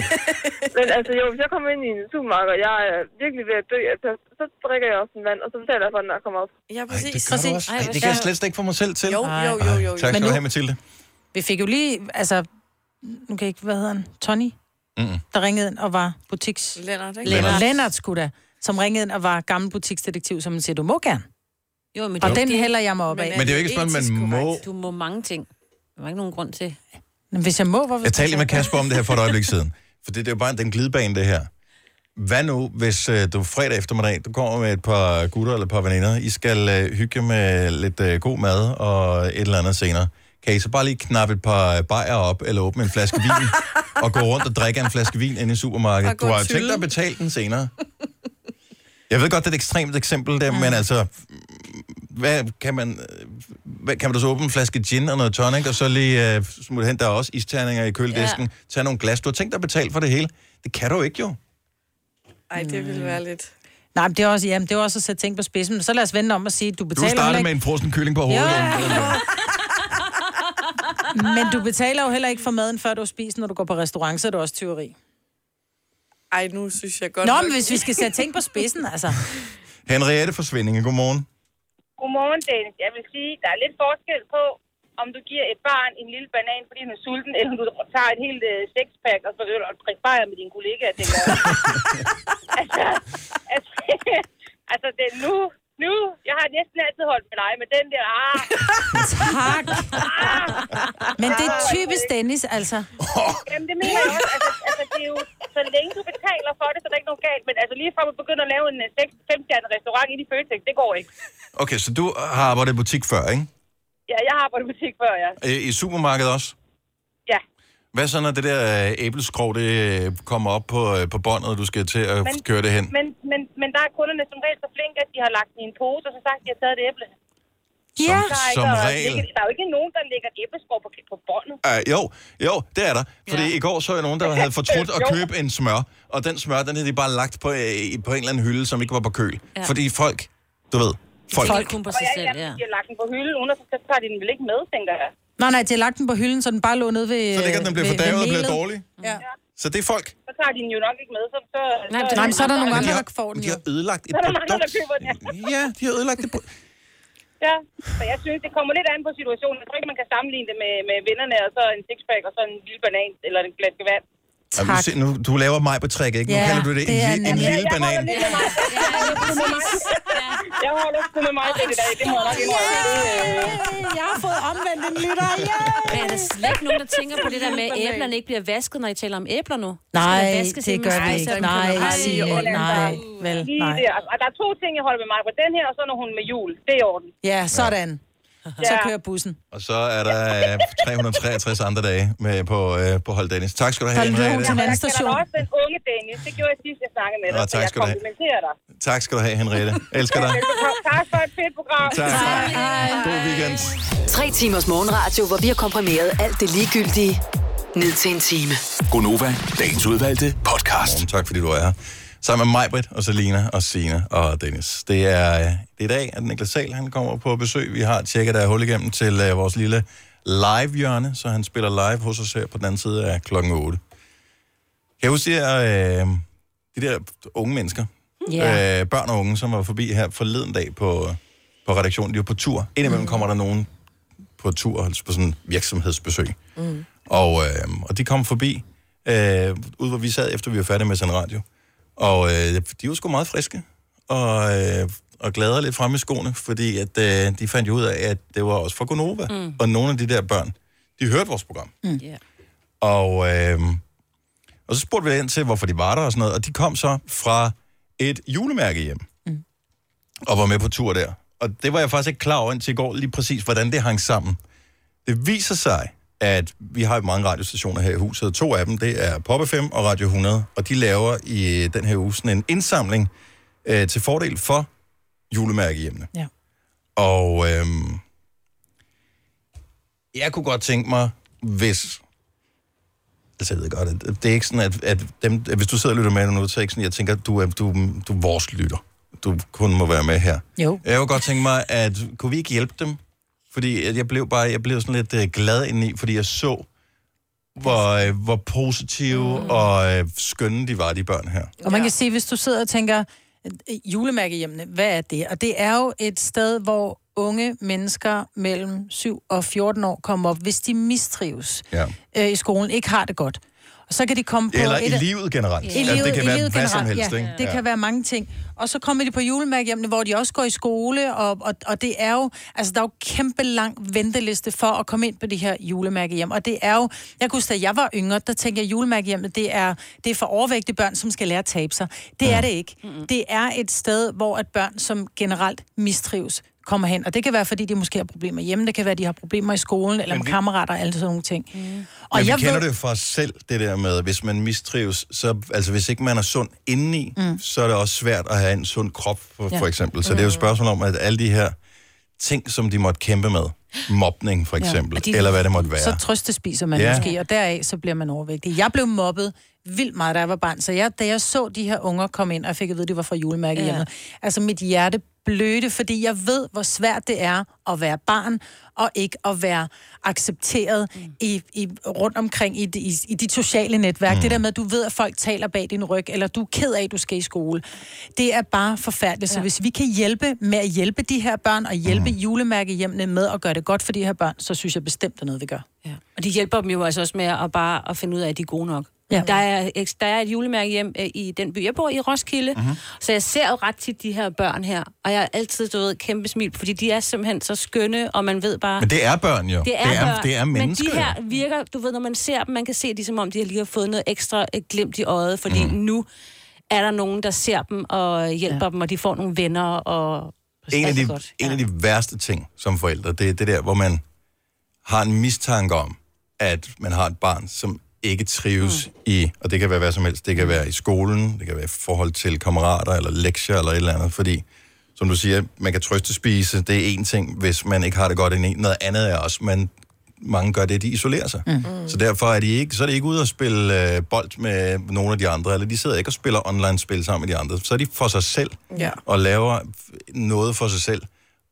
Men altså jo, hvis jeg kommer ind i en supermarked, og jeg er virkelig ved at dø, så, så drikker jeg også en vand, og så betaler jeg for den, når jeg kommer op. Ja, præcis. Det, gør du også. Ej, det kan jeg slet ikke få mig selv til. Jo, jo, jo, jo. Tak Men skal du have, Mathilde. Vi fik jo lige, altså, nu kan jeg ikke, hvad hedder han? Tony? Mm-mm. Der ringede ind og var butiks... Lennart, ikke? Lennart. Lennart skulle da, som ringede ind og var gammel butiksdetektiv, som man siger, du må gerne. Jo, men Og det- den hælder jeg mig op af. Men det er jo ikke spørgsmål, man må... Du må mange ting. Der var ikke nogen grund til. Men hvis jeg må, hvorfor Jeg talte med Kasper om det her for et øjeblik siden. For det, det er jo bare den glidebane, det her. Hvad nu, hvis øh, du fredag eftermiddag, du kommer med et par gutter eller et par veninder, I skal øh, hygge med lidt øh, god mad og et eller andet senere. Kan I så bare lige knappe et par bajer op, eller åbne en flaske vin, og gå rundt og drikke en flaske vin inde i supermarkedet? Du har jo tænkt dig at betale den senere. Jeg ved godt, det er et ekstremt eksempel der, men altså, hvad kan man, øh, hvad, kan man da så åbne en flaske gin og noget tonic, og så lige uh, smutte hen, der er også isterninger i køledisken, ja. tage nogle glas. Du har tænkt dig at betale for det hele. Det kan du ikke jo. Ej, det ville være lidt... Nej, men det er også, jamen, det er også at sætte ting på spidsen. Så lad os vente om at sige, du Du betaler startede heller med en frossen kylling på hovedet. Ja. men du betaler jo heller ikke for maden, før du spist, når du går på restaurant, så er det også tyveri. Ej, nu synes jeg godt Nå, men hvis vi skal sætte ting på spidsen, altså. Henriette fra Svindinge, godmorgen. Godmorgen, Dennis. Jeg vil sige, der er lidt forskel på, om du giver et barn en lille banan, fordi han er sulten, eller om du tager et helt uh, sexpack og så begynder at drikke bajer med dine kollegaer. Det gør. altså, altså, altså det nu, nu, jeg har næsten altid holdt med dig, men den der, ah, Tak. Men det er typisk Dennis, altså. Jamen, det mener jeg også. Altså, altså, det er jo, så længe du betaler for det, så er der ikke noget galt. Men altså, lige fra at begynde at lave en 5-stjernet restaurant inde i Føtex, det går ikke. Okay, så du har arbejdet i butik før, ikke? Ja, jeg har arbejdet i butik før, ja. Øh, I supermarkedet også? Hvad så, når det der øh, æbleskrog, det øh, kommer op på, øh, på båndet, og du skal til at Men- køre det hen? Men, men, men der er kunderne som regel så flinke, at de har lagt den i en pose, og så sagt, at de har taget et æble. Ja, der er, som ikke, regel. Ligger, der er jo ikke nogen, der lægger et æbleskov på, på båndet. Uh, jo, jo, det er der. Fordi ja. i går så jeg nogen, der havde fortrudt at købe en smør, og den smør, den havde de bare lagt på, øh, på en eller anden hylde, som ikke var på køl. Ja. Fordi folk, du ved, folk... Folk. Og ja, ja, de har lagt den på hylden, uden at så tager de den vel ikke med, tænker jeg. Nej, nej, de har lagt den på hylden, så den bare lå nede ved Så ligger den ved fordavet og bliver melet. dårlig. Ja. Så det er folk. Så tager de den jo nok ikke med, så... så Nej, det- nej, men så er der nogle andre, der får den de har ødelagt et Så er der mange, der produkt. køber den. Ja, de har ødelagt det. pro- Ja, så jeg synes, det kommer lidt an på situationen. Jeg tror ikke, man kan sammenligne det med, med vennerne, og så en sixpack, og så en lille banan, eller en flaske vand. Jamen, du, se, nu, du laver mig på trick, ikke? Nu Ja, kalder du det, det en, li- en lille Jeg banan. holder lidt med mig. Jeg holder sgu med mig. I dag. Det må jeg nok indrømme. Det, Jeg har fået omvendt en lytter. Men er der slet ikke nogen, der tænker på det der med, at æblerne ikke bliver vasket, når I taler om æbler nu? Nej, det gør vi ikke. Nej, er nej, bare- vel, nej. der. Og der er to ting, jeg holder med mig på. Den her, og så når hun med jul. Det er i orden. Ja, sådan. Så kører bussen. Og så er der øh, 363 andre dage med på, øh, på Hold Dennis. Tak skal du have, hun Henriette. til Jeg kalder også den unge Dennis. Det gjorde jeg sidst, jeg snakkede med dig. Nå, så tak jeg skal du have. komplimenterer dig. Tak skal du have, Henriette. Elsker dig. Velbekomme. Tak for et fedt program. Tak. Hej. God weekend. Tre timers morgenradio, hvor vi har komprimeret alt det ligegyldige ned til en time. Gonova, dagens udvalgte podcast. Tak fordi du er her. Sammen med Majbrit og Selina og Sine og Dennis. Det er, det er i dag, at Niklas Sahl han kommer på besøg. Vi har tjekket der er hul igennem til uh, vores lille live-hjørne, så han spiller live hos os her på den anden side af klokken 8. Kan jeg huske de der, øh, de der unge mennesker, Ja. øh, børn og unge, som var forbi her forleden dag på, på redaktionen. De var på tur. Indimellem kommer der nogen på tur, altså på sådan virksomhedsbesøg. Mm. Og, øh, og de kom forbi, øh, ud hvor vi sad, efter vi var færdige med sådan radio. Og øh, de var sgu meget friske, og, øh, og glade lidt frem i skoene, fordi at, øh, de fandt jo ud af, at det var også for Gonova. Mm. Og nogle af de der børn, de hørte vores program. Mm. Yeah. Og, øh, og så spurgte vi ind til, hvorfor de var der og sådan noget, og de kom så fra et julemærke hjem. Mm. Og var med på tur der. Og det var jeg faktisk ikke klar over indtil i går, lige præcis, hvordan det hang sammen. Det viser sig, at vi har jo mange radiostationer her i huset. To af dem, det er Pop FM og Radio 100, og de laver i den her uge sådan en indsamling øh, til fordel for julemærkehjemmene. Ja. Og øhm, jeg kunne godt tænke mig, hvis... Altså, jeg ved godt, at det er ikke sådan, at, at, dem, at hvis du sidder og lytter med nu, så er ikke sådan, jeg tænker, at du er, du, du er vores lytter. Du kun må være med her. Jo. Jeg kunne godt tænke mig, at kunne vi ikke hjælpe dem? Fordi jeg blev bare, jeg blev sådan lidt øh, glad indeni, fordi jeg så, hvor, øh, hvor positive mm. og øh, skønne de var, de børn her. Og man kan sige, hvis du sidder og tænker, øh, julemærkehjemmene, hvad er det? Og det er jo et sted, hvor unge mennesker mellem 7 og 14 år kommer op, hvis de mistrives Ja. øh, i skolen, ikke har det godt. Og så kan de komme på... Eller et i livet generelt. I Altså, livet, det kan i være livet hvad som generelt, helst, ja. ikke? Det Ja. kan være mange ting. Og så kommer de på julemærkehjemmene, hvor de også går i skole, og, og, og det er jo, altså der er jo kæmpe lang venteliste for at komme ind på de her julemærkehjem. Og det er jo, jeg kunne huske, da jeg var yngre, der tænkte jeg, at julemærkehjemmet, det er, det er for overvægtige børn, som skal lære at tabe sig. Det er det ikke. Det er et sted, hvor at børn, som generelt mistrives, kommer hen. Og det kan være, fordi de måske har problemer hjemme, det kan være, de har problemer i skolen, eller Men med vi- kammerater, og alle sådan nogle ting. Mm. Og Men vi kender det jo fra os selv, det der med, hvis man mistrives, så, altså hvis ikke man er sund indeni, mm. så er det også svært at have en sund krop, for, Ja. for eksempel. Så det er jo et spørgsmål om, at alle de her ting, som de måtte kæmpe med, mobning for eksempel, ja. eller hvad det måtte være. Så trøstespiser man Ja. måske, og deraf så bliver man overvægtig. Jeg blev mobbet vildt meget, da jeg var barn, så jeg, da jeg så de her unger komme ind, og jeg fik at vide, at de var fra julemærke Ja. ja. altså mit hjerte blødte, fordi jeg ved, hvor svært det er at være barn, og ikke at være accepteret mm. i, i, rundt omkring i, de- i, i dit sociale netværk. Mm. Det der med, at du ved, at folk taler bag din ryg, eller du er ked af, at du skal i skole. Det er bare forfærdeligt. Så Ja. hvis vi kan hjælpe med at hjælpe de her børn, og hjælpe mm. julemærkehjemmene med at gøre det godt for de her børn, så synes jeg bestemt, det er noget, vi gør. Ja. Og de hjælper dem jo altså også med at bare at finde ud af, at de er gode nok. Ja. Der, er, der er et julemærke hjem øh, i den by, jeg bor i, Roskilde. Mm-hmm. Så jeg ser jo ret tit de her børn her. Og jeg har altid, du ved, kæmpe smil, fordi de er simpelthen så skønne, og man ved bare... Men det er børn jo. Det er, det er, børn, det er mennesker. Men de her virker, du ved, når man ser dem, man kan se, de som om, de lige har fået noget ekstra øh, glimt i øjet, fordi mm. nu er der nogen, der ser dem og hjælper ja. dem, og de får nogle venner, og en af, de, godt. en af de værste ting som forældre, det er det der, hvor man har en mistanke om, at man har et barn, som ikke trives mm. i, og det kan være hvad som helst, det kan være i skolen, det kan være i forhold til kammerater, eller lektier, eller et eller andet, fordi, som du siger, man kan trøste spise, det er en ting, hvis man ikke har det godt indeni. Noget andet er også, man mange gør det, de isolerer sig. Mm. Så derfor er de ikke, så er de ikke ude og spille øh, bold med nogle af de andre, eller de sidder ikke og spiller online-spil sammen med de andre. Så er de for sig selv, Ja. og laver noget for sig selv.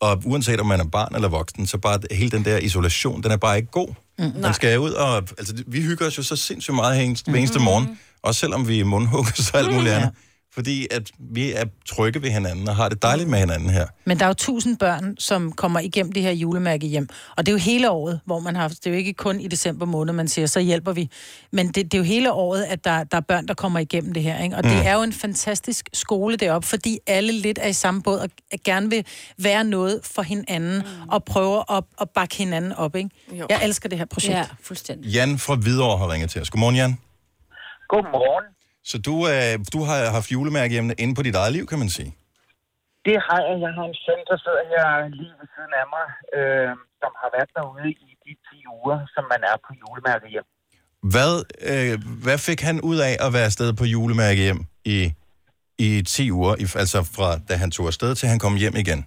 Og uanset om man er barn eller voksen, så bare hele den der isolation, den er bare ikke god. Mm, man skal ud og... Altså, vi hygger os jo så sindssygt meget eneste, hver eneste morgen. Også selvom vi er mundhugget og alt muligt andet. Fordi at vi er trygge ved hinanden og har det dejligt med hinanden her. Men der er jo tusind børn, som kommer igennem det her julemærke hjem. Og det er jo hele året, hvor man har... Det er jo ikke kun i december måned, man siger, så hjælper vi. Men det, det er jo hele året, at der, der er børn, der kommer igennem det her. Ikke? Og mm. Det er jo en fantastisk skole deroppe, fordi alle lidt er i samme båd og gerne vil være noget for hinanden mm. og prøve at, at bakke hinanden op. Ikke? Jo. Jeg elsker det her projekt. Ja, fuldstændig. Jan fra Hvidovre har ringet til os. Godmorgen, Jan. Godmorgen. Så du, øh, du har haft julemærkehjemmene inde på dit eget liv, kan man sige. Det har jeg. Jeg har en søn, der sidder her lige ved siden af mig, øh, som har været derude i de 10 uger, som man er på julemærket hjem. Hvad, øh, hvad fik han ud af at være afsted på julemærkehjem i, i 10 uger? Altså fra da han tog afsted til han kom hjem igen?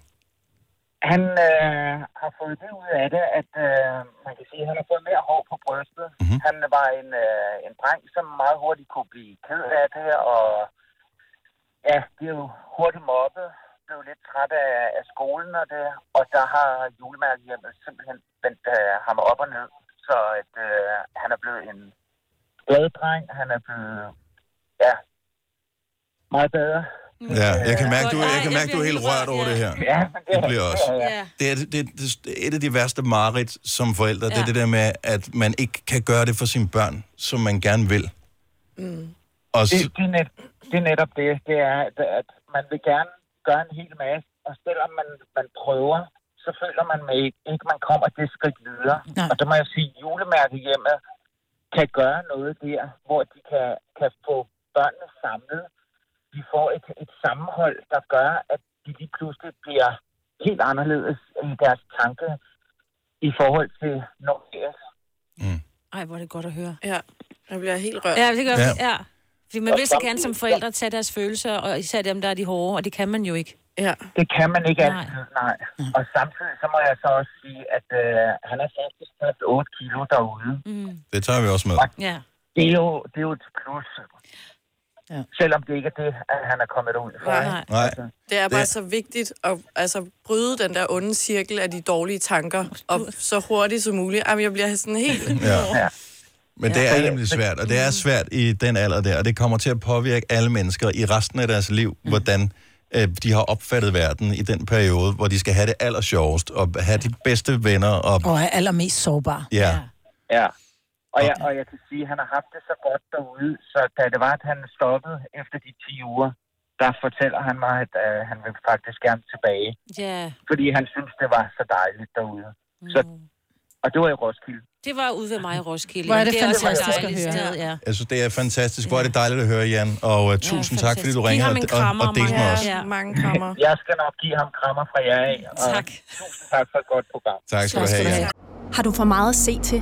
Han øh, har fået det ud af det, at øh, man kan sige, at han har fået mere hår på brystet. Mhm. Mm-hmm. Han var en, øh, en dreng, som meget hurtigt kunne blive ked af det, og ja, jo hurtigt mobbet, blev lidt træt af, af skolen og det, og der har julemærkehjemmet simpelthen vendt øh, ham op og ned, så at øh, han er blevet en glad dreng, han er blevet, ja, meget bedre Ja, jeg kan mærke, du, jeg kan mærke, du er helt rørt over det her. Ja, det bliver også. Det er, det, det, det er et af de værste mareridt som forældre. Ja. Det er det der med, at man ikke kan gøre det for sine børn, som man gerne vil. Mm. Og det, så- det, er net, det er netop det. Det er, at, man vil gerne gøre en hel masse, og selvom man, man prøver, så føler man med ikke, ikke man kommer det skridt videre. Nej. Og der må jeg sige, at julemærkehjemmet kan gøre noget der, hvor de kan, kan få børnene samlet. De får et, et sammenhold, der gør, at de lige pludselig bliver helt anderledes i deres tanke i forhold til når Ej, hvor er det godt at høre. Ja, jeg bliver helt rørt. Ja, det gør Ja. ja. Fordi man Og vil så gerne som forældre tage deres følelser, og især dem, der er de hårde, og det kan man jo ikke. Ja. Det kan man ikke Nej. altid, nej. Og samtidig så må jeg så også sige, at øh, han har faktisk tabt 8 kilo derude. Mm. Det tager vi også med. Ja. Det er jo, det er jo et plus. Ja. Selvom det ikke er det, at han er kommet ud for. Nej. Nej. Det er bare Det- så vigtigt at altså, bryde den der onde cirkel af de dårlige tanker, og så hurtigt som muligt. Jamen, jeg bliver sådan helt... Ja. ja. Men det er nemlig svært, og det er svært i den alder der, og det kommer til at påvirke alle mennesker i resten af deres liv, hvordan øh, de har opfattet verden i den periode, hvor de skal have det aller sjovest, og have de bedste venner, og Og er allermest sårbar. ja, Ja. Og jeg, og jeg kan sige, at han har haft det så godt derude, så da det var, at han stoppede efter de 10 uger, der fortæller han mig, at øh, han vil faktisk gerne tilbage. Ja. Fordi han synes, det var så dejligt derude. Så, og det var i Roskilde. Det var ude ved mig i Roskilde. Hvor er det også et fantastisk at høre. Sted, ja. jeg synes, det er fantastisk. Hvor er det dejligt at høre, Jan, og uh, tusind tak, fordi du ham og, og, og delte med os. Ja. Mange krammer. Jeg skal nok give ham krammer fra jer af. Og Tak. Tusind tak for et godt program. Tak skal du have, Jan. Har du for meget at se til?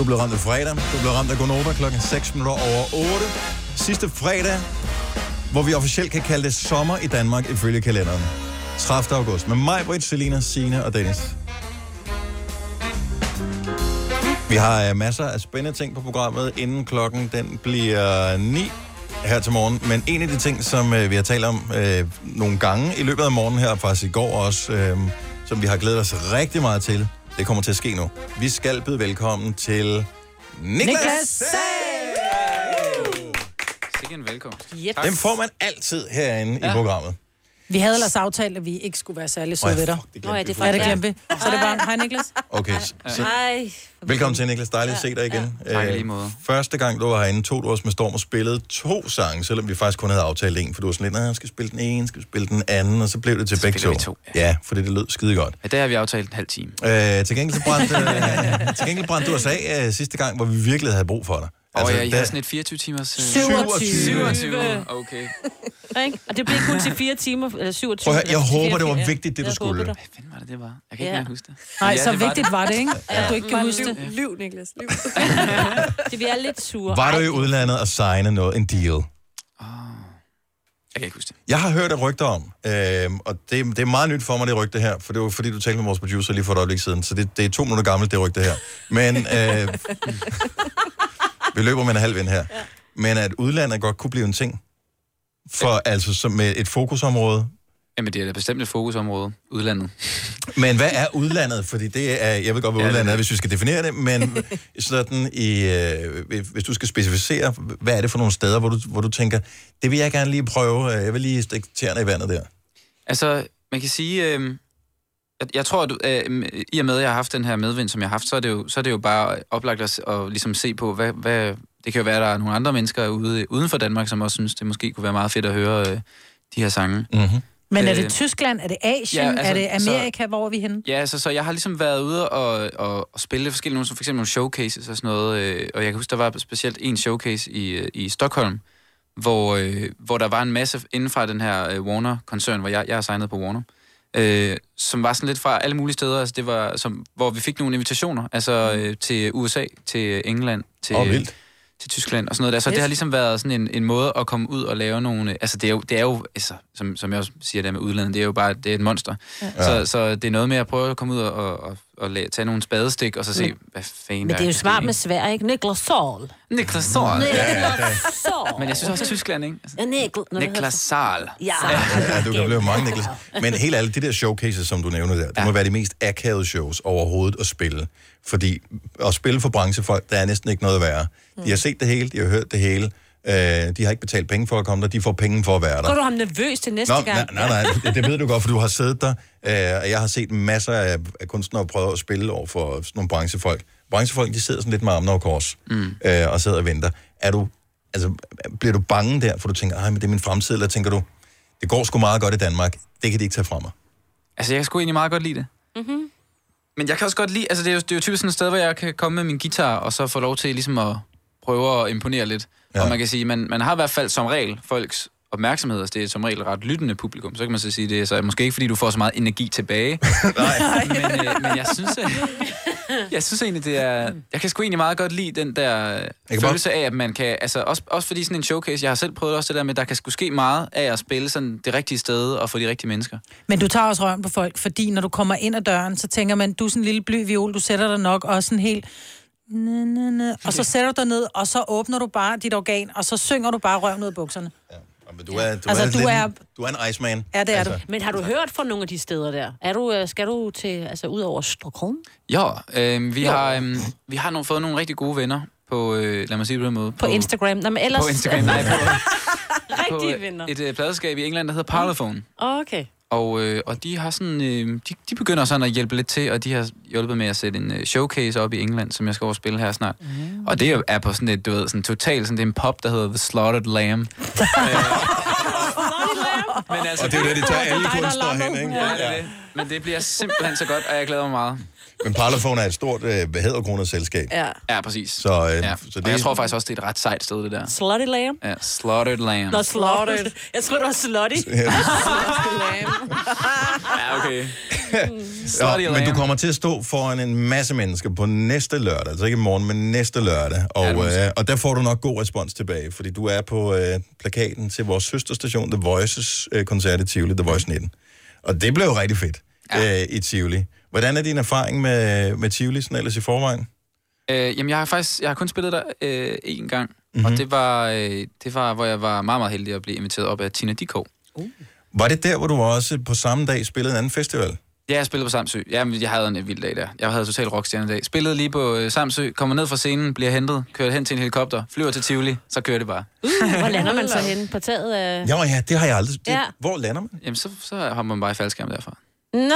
Du blev ramt af fredag. Du blev ramt af Gonova klokken 6 minutter over 8. Sidste fredag, hvor vi officielt kan kalde det sommer i Danmark ifølge kalenderen. 30. august. Med mig, Britt, Selina, Sine og Dennis. Vi har øh, masser af spændende ting på programmet, inden klokken den bliver 9 her til morgen. Men en af de ting, som øh, vi har talt om øh, nogle gange i løbet af morgenen her, faktisk i går også, øh, som vi har glædet os rigtig meget til, det kommer til at ske nu. Vi skal byde velkommen til Niklas, Niklas Sikke en velkomst. Yep. Dem får man altid herinde ja. i programmet. Vi havde ellers aftalt, at vi ikke skulle være særlig søde ved dig. det glemte ja, det faktisk. glemte vi. Så det er bare, hej Niklas. Okay, så, Hej. velkommen til Niklas. Dejligt at se dig igen. Tak i Øh, lige måde. Første gang, du var herinde, tog du os med Storm og spillede to sange, selvom vi faktisk kun havde aftalt en, for du var sådan lidt, nej, jeg skal spille den ene, skal spille den anden, og så blev det til begge to. to, Ja, fordi det lød skide godt. Ja, der har vi aftalt en halv time. Øh, til gengæld så brændte, øh, til gengæld brændte du os af øh, sidste gang, hvor vi virkelig havde brug for dig. Altså, og ja, I der- har sådan et 24 timers... øh, 27. 27. Okay. Ikke? Og det blev kun til fire timer, eller 27. Prøv at høre, jeg håber, det var 84. vigtigt, det du Jeg skulle. Hvad fanden var det, det var? Jeg kan ikke Ja. huske det. Nej, Ja, så vigtigt var det, ikke? At du ikke kan huske det. Liv, Niklas, liv. Det vi er lidt sure. Var du i udlandet og signe noget, en deal? Jeg kan ikke huske det. Jeg har hørt et rygte om, øh, og det, det er meget nyt for mig, det rygte her, for det var fordi, du talte med vores producer lige for et øjeblik siden, så det, det er to minutter gammelt, det rygte her. Men øh, vi løber med en halv vind her. Men at udlandet godt kunne blive en ting, for altså som med et fokusområde Jamen, det er da bestemt et fokusområde. Udlandet. Men hvad er udlandet? Fordi det er, jeg ved godt, hvad Ja, udlandet det- er, hvis vi skal definere det, men sådan i, øh, hvis du skal specificere, hvad er det for nogle steder, hvor du, hvor du tænker, det vil jeg gerne lige prøve, øh, jeg vil lige stikke tæerne i vandet der. Altså, man kan sige... Øh, jeg, jeg tror, at øh, i og med, at jeg har haft den her medvind, som jeg har haft, så er det jo, så er det jo bare oplagt at, at ligesom se på, hvad, hvad... Det kan jo være, at der er nogle andre mennesker ude, uden for Danmark, som også synes, det måske kunne være meget fedt at høre øh, de her sange. Mm-hmm. Men er Øh, det Tyskland? Er det Asien? Ja, altså, er det Amerika? Så... Hvor er vi henne? Ja, altså, så jeg har ligesom været ude og, og, og spille forskellige nogle, som for eksempel nogle showcases og sådan noget. Øh, og jeg kan huske, der var specielt en showcase i, øh, i Stockholm, hvor, øh, hvor der var en masse inden fra den her øh, Warner-koncern, hvor jeg, jeg er signet på Warner, øh, som var sådan lidt fra alle mulige steder. Altså, det var, som, hvor vi fik nogle invitationer, altså øh, til USA, til England, til, Åh, vildt. Til Tyskland og sådan noget der. Så det har ligesom været sådan en, en måde at komme ud og lave nogle... Altså, det er jo, det er jo altså, som, som jeg også siger der med udlandet, det er jo bare det er et monster. Ja. Så, så det er noget med at prøve at komme ud og, og, og, og tage nogle spadestik, og så se, Men- hvad fanden Men det er jo smart med Sverige, ikke? Niklas Saul. Niklas Saul. Niklas Ja, Saul. Men jeg synes også Tyskland, ikke? Altså, Niklas Saal. Ja. Ja, du kan blive mange, Niklas. Men helt ærligt, de der showcases, som du nævner der, det ja. må være de mest akavede shows overhovedet at spille. Fordi at spille for branchefolk, der er næsten ikke noget værre. De har set det hele, de har hørt det hele. Øh, de har ikke betalt penge for at komme der, de får penge for at være der. Går du ham nervøs til næste Nå, gang? nej, nej, nej, det ved du godt, for du har siddet der, øh, og jeg har set masser af, af kunstnere prøve at spille over for sådan nogle branchefolk. Branchefolk, de sidder sådan lidt med armene over kors, mm. øh, og sidder og venter. Er du, altså, bliver du bange der, for du tænker, ej, men det er min fremtid, eller tænker du, det går sgu meget godt i Danmark, det kan de ikke tage fra mig. Altså, jeg kan sgu egentlig meget godt lide det. Mm-hmm. Men jeg kan også godt lide, altså det er jo, det er jo typisk sådan et sted, hvor jeg kan komme med min guitar, og så få lov til ligesom at prøve at imponere lidt. Ja. Og man kan sige, man, man har i hvert fald som regel folks opmærksomhed, altså det er som regel ret lyttende publikum, så kan man så sige, det er så måske ikke, fordi du får så meget energi tilbage. Nej. men, øh, men jeg synes, at, jeg synes egentlig, det er... Jeg kan sgu egentlig meget godt lide den der følelse af, at man kan... Altså også, også fordi sådan en showcase, jeg har selv prøvet også det der med, der kan sgu ske meget af at spille sådan det rigtige sted og for de rigtige mennesker. Men du tager også røven på folk, fordi når du kommer ind ad døren, så tænker man, du er sådan en lille bly viol, du sætter dig nok også sådan helt... Næ, næ, næ. Og så sætter du dig ned, og så åbner du bare dit organ, og så synger du bare røven ud af bukserne. Men du er, du Altså, er, du lidt, er- en- du er en Iceman. Ja, det er du. Men har du hørt fra nogle af de steder der? Er du, øh, skal du til, altså ud over Stockholm? Ja, øh, vi, Jo. har, øh, vi har nogle, fået nogle rigtig gode venner på, øh, lad mig sige det på den måde. På Instagram? Nå, men ellers... På Instagram, nej, på, Rigtige på venner. et øh, pladeskab i England, der hedder Parlophone. Okay. Og, øh, og de har sådan, øh, de, de begynder sådan at hjælpe lidt til, og de har hjulpet med at sætte en øh, showcase op i England, som jeg skal over og spille her snart. Mm. Og det er på sådan et, du ved, sådan totalt, sådan det er en pop, der hedder The Slaughtered Lamb. Men altså, Og det er jo det, de tager alle kunstnere hen, ikke? Ja, det er det. Men det bliver simpelthen så godt, og jeg glæder mig meget. Men Parlophone er et stort øh, hæderkronet selskab. Ja. Ja, præcis. Så, øh, ja. så Og det, jeg tror faktisk også, det er et ret sejt sted, det der. Slutty lamb? Ja, Slaughtered Lamb. Nå, slaughtered. Jeg tror, det var slutty. Ja, okay. Ja, men du kommer til at stå foran en masse mennesker på næste lørdag, altså ikke i morgen, men næste lørdag, og, Ja, øh, og der får du nok god respons tilbage, fordi du er på øh, plakaten til vores søsterstation, The Voices øh, koncert i Tivoli, The Voice 19. Og det blev jo rigtig fedt ja. øh, i Tivoli. Hvordan er din erfaring med, med Tivoli sådan ellers i forvejen? Øh, jamen, jeg har faktisk jeg har kun spillet der øh, én gang, Mhm. mm-hmm. og det var, øh, det var, hvor jeg var meget, meget heldig at blive inviteret op af Tina Dikov. Var det der, hvor du også på samme dag spillede en anden festival? Ja, jeg spillede på Samsø. Jamen, jeg havde en vild dag der. Jeg havde total rockstjerne dag. Spillede lige på øh, Samsø, kommer ned fra scenen, bliver hentet, kører hen til en helikopter, flyver til Tivoli, så kører det bare. Uh, hvor lander man så henne? På taget af... Ja, ja, det har jeg aldrig... Det, Ja. Hvor lander man? Jamen, så, så har man bare i faldskærm derfra. Nå!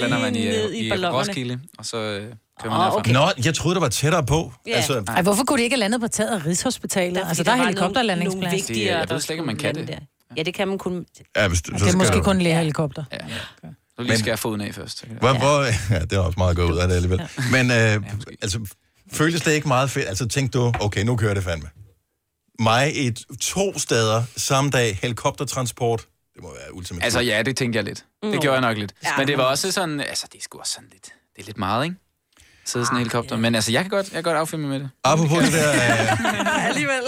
Lander man i, ned øh, i i, ballonerne. Roskilde, og så øh, kører man Åh, derfra. okay. Nå, jeg troede, der var tættere på. Ja. Altså, Ej, hvorfor kunne de ikke have landet på taget af Rigshospitalet? Der, altså, der er var helikopterlandingsplads. Nogle, nogle vigtigere, jeg ved slet ikke, om man kan det. Der. Ja, det kan man kun... Ja, hvis, du, Det så er skal måske du- kun lægehelikopter. Ja. Så lige skal jeg foden af først. det- Hvor, hvor, ja, det er også meget godt ud af det alligevel. Men øh, altså, føltes det ikke meget fedt? Altså tænkte du, okay, nu kører det fandme. Mig i to steder samme dag, helikoptertransport. Det må være ultimativt. Altså ja, det tænkte jeg lidt. Det Nå. gjorde jeg nok lidt. Ja. Men det var også sådan, altså det er sgu også sådan lidt, det er lidt meget, ikke? Sidde sådan en helikopter. Men altså, jeg kan godt, jeg kan godt affilme med det. Apropos det der, øh, Alligevel.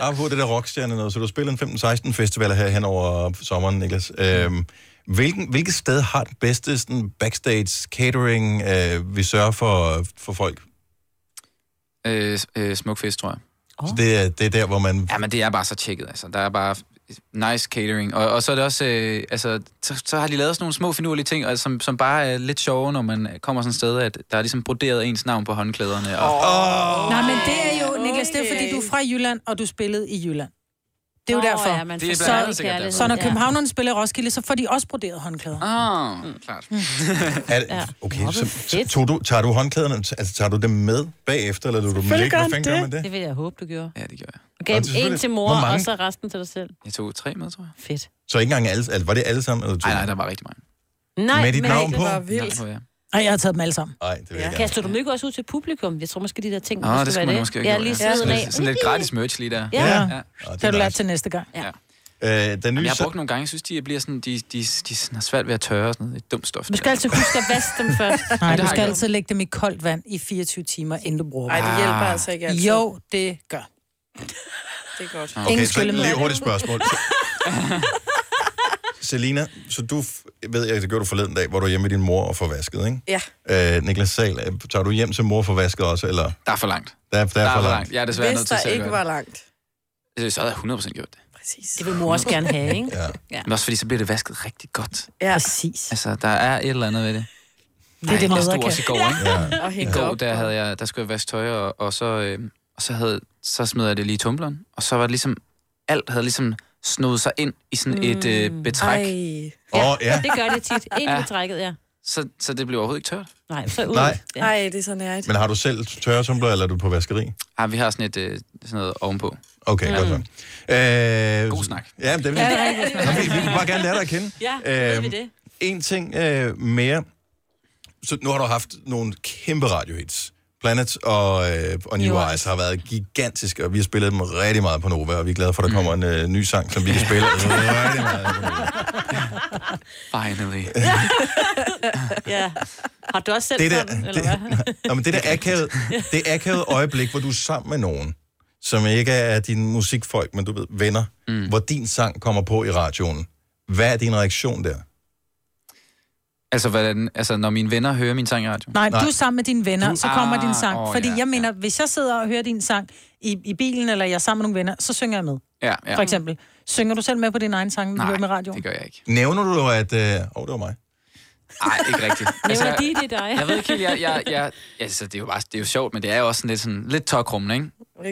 apropos det der rockstjerne noget, så du har spillet en 15-16 festivaler her hen over sommeren, Niklas. Øhm, hvilken, hvilket sted har den bedste sådan, backstage catering, øh, vi sørger for, for folk? Øh, øh, Smukfest, tror jeg. Oh. Så det er, det er der, hvor man... Ja, men det er bare så tjekket, altså. Der er bare nice catering. Og, og så er det også, øh, altså, så, så har de lavet sådan nogle små finurlige ting, og, som, som bare er lidt sjove, når man kommer sådan et sted, at der er ligesom broderet ens navn på håndklæderne. Og, Oh. Nej, men det er jo, Niklas, det er fordi, du er fra Jylland, og du spillede i Jylland. Det er jo derfor. ja, man Det er så, andet sikkert derfor. så når københavnerne spiller i Roskilde, så får de også broderet håndklæder. Ah, mm. klart. Er det, okay, så tog du, tager du håndklæderne, altså tager du dem med bagefter, eller lader du dem ligge? gør fanden gør man det. det? Vil jeg håbe, du gjorde. Ja, det gjorde jeg. Gav er en til mor, og så resten til dig selv. Jeg tog tre med, tror jeg. Fedt. Så ikke engang alle, altså, var det alle sammen? Eller to? Nej, nej, der var rigtig mange. Nej, Med dit men- navn på? Det var Navn vildt. på, ja. Nej, jeg har taget dem alle sammen. Nej, det vil jeg Ja. gerne. Kaster du dem ikke også ud til publikum? Jeg tror måske, de der ting, måske det skal være man måske have Ja, lige ja. siden af. Sådan, sådan lidt gratis merch lige der. Ja. Ja. ja. det Det har du lært nice. til næste gang. ja. Øh, den Jamen, nye jeg har brugt nogle gange, jeg synes, de bliver sådan, de, de, de sådan har svært ved at tørre og sådan noget. Det er dumt stof. Du skal altid huske at vaske dem først. Nej, det du skal jeg altid lægge dem i koldt vand i 24 timer, inden du bruger dem. det hjælper Ah. altså ikke altid. Jo, det gør. Det er godt. Okay, Ingen så lige hurtigt spørgsmål. Selina, så du ved jeg, det gjorde du forleden dag, hvor du er hjemme med din mor og får vasket, ikke? Ja. Øh, Niklas Sal, øh, tager du hjem til mor og får vasket også, eller? Der er for langt. Der, der, er for langt. Jeg er desværre Hvis nødt til der ikke var langt. Øh, Så havde jeg 100% gjort det. Præcis. Det vil mor også gerne have, ikke? Ja. Ja. Men også fordi, så bliver det vasket rigtig godt. Ja. Præcis. Altså, der er et eller andet ved det. Det er det, mødre stod også i går, ikke? Ja. Og I går, der, havde jeg, der skulle jeg vaske tøj, og, og så, øh, og så, havde, så smed jeg det lige i tumbleren, og så var det ligesom, alt havde ligesom snoet sig ind i sådan et øh, betræk, Ej. Åh, oh, ja. Det gør det tit. Ind Ja. i trækket, ja. så, så det blev overhovedet ikke tørt. Nej, så ud. Nej. Ja. Ej, det er så nært. Men har du selv tørretumbler, eller er du på vaskeri? Ah, vi har sådan, et, øh, sådan noget ovenpå. Okay, mm. godt så. Øh, God snak. Ja, det vil Ja, det er rigtig Nå, vi, vi vil bare gerne lære dig at kende. Ja, ved vi det. En ting øh, mere. Så nu har du haft nogle kæmpe radiohits. Planet og, øh, og New, New Eyes har været gigantiske, og vi har spillet dem rigtig meget på Nova, og vi er glade for, at der kommer en øh, ny sang, som vi kan spille rigtig meget på Nova. Finally. Ja. Har du også selv Det der, sådan, eller hvad? det, Nå, men det der akavet, det akavet øjeblik, hvor du er sammen med nogen, som ikke er dine musikfolk, men du ved, venner, mm. hvor din sang kommer på i radioen. Hvad er din reaktion der? Altså, hvordan, altså, når mine venner hører min sang i radio? Nej, Nej. du er sammen med dine venner, Du- så kommer Ah, din sang. åh, Fordi ja, jeg mener, hvis jeg sidder og hører din sang i, i bilen, eller jeg er sammen med nogle venner, så synger jeg med. Ja, ja. For eksempel. Synger du selv med på din egen sang, når du Nej, hører med radio? det gør jeg ikke. Nævner du, at... Øh, åh, oh, det var mig. Nej, ikke rigtigt. Altså, Nævner de det dig? Jeg ved ikke helt, jeg, jeg, jeg, altså, det er jo bare, det er jo sjovt, men det er jo også sådan lidt, sådan, lidt tokrummende, ikke?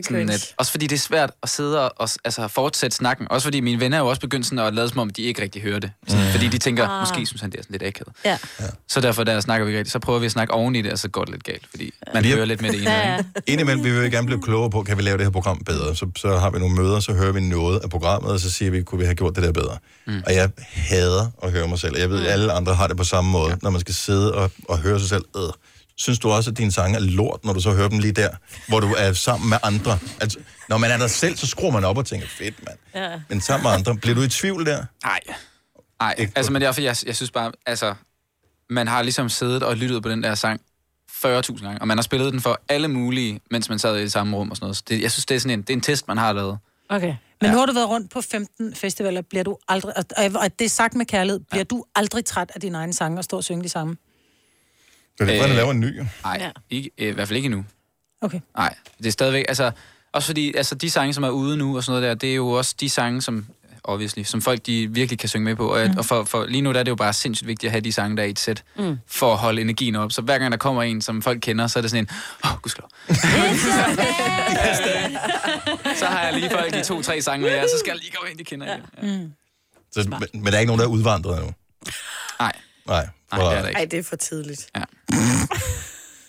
Sådan at, også fordi det er svært at sidde og, og altså, fortsætte snakken. Også fordi mine venner er jo også begyndt sådan at lade som om, de ikke rigtig hører det. Sådan, Fordi de tænker, Ah. måske synes han, det er sådan lidt akavet. Ja. Så derfor, der snakker vi ikke rigtigt, så prøver vi at snakke oven i det, og så går det lidt galt. Fordi man Fordi- hører lidt med det ene. Ja, ja. Indimellem vil vi jo gerne blive klogere på, kan vi lave det her program bedre? Så, så har vi nogle møder, så hører vi noget af programmet, og så siger vi, kunne vi have gjort det der bedre? Mm. Og jeg hader at høre mig selv. Jeg ved, at alle andre har det på samme måde, når man skal sidde og, og høre sig selv. Øh. Synes du også, at dine sange er lort, når du så hører dem lige der, hvor du er sammen med andre? Altså, når man er der selv, så skruer man op og tænker, fedt mand. ja. Men sammen med andre, bliver du i tvivl der? Nej. Nej, Ikke altså, men derfor, jeg, jeg synes bare, altså, man har ligesom siddet og lyttet på den der sang 40.000 gange, og man har spillet den for alle mulige, mens man sad i det samme rum og sådan noget. Så det, jeg synes, det er sådan en, det er en test, man har lavet. Okay. Men nu har du været rundt på 15 festivaler. Bliver du aldrig, og, og- det er sagt med kærlighed, bliver du aldrig træt af dine egne sange og stå og synge de samme? Det er derfor, laver en ny. jo. Nej, Ja. ja. ikke, øh, i hvert fald ikke endnu. Okay. Nej, det er stadigvæk, altså, også fordi, altså, de sange, som er ude nu og sådan noget der, det er jo også de sange, som, obviously, som folk, de virkelig kan synge med på. Og, mm. og for, for, lige nu der er det jo bare sindssygt vigtigt at have de sange, der er i et sæt, mm. for at holde energien op. Så hver gang der kommer en, som folk kender, så er det sådan en, åh, oh, gudskelov. så har jeg lige folk de to-tre sange med jer, så skal jeg lige gå ind, de kender igen. Ja. Mm. Så, men, men der er ikke nogen, der er udvandret nu? Nej, Nej. nej, det er der ikke. Ej, det er for tidligt.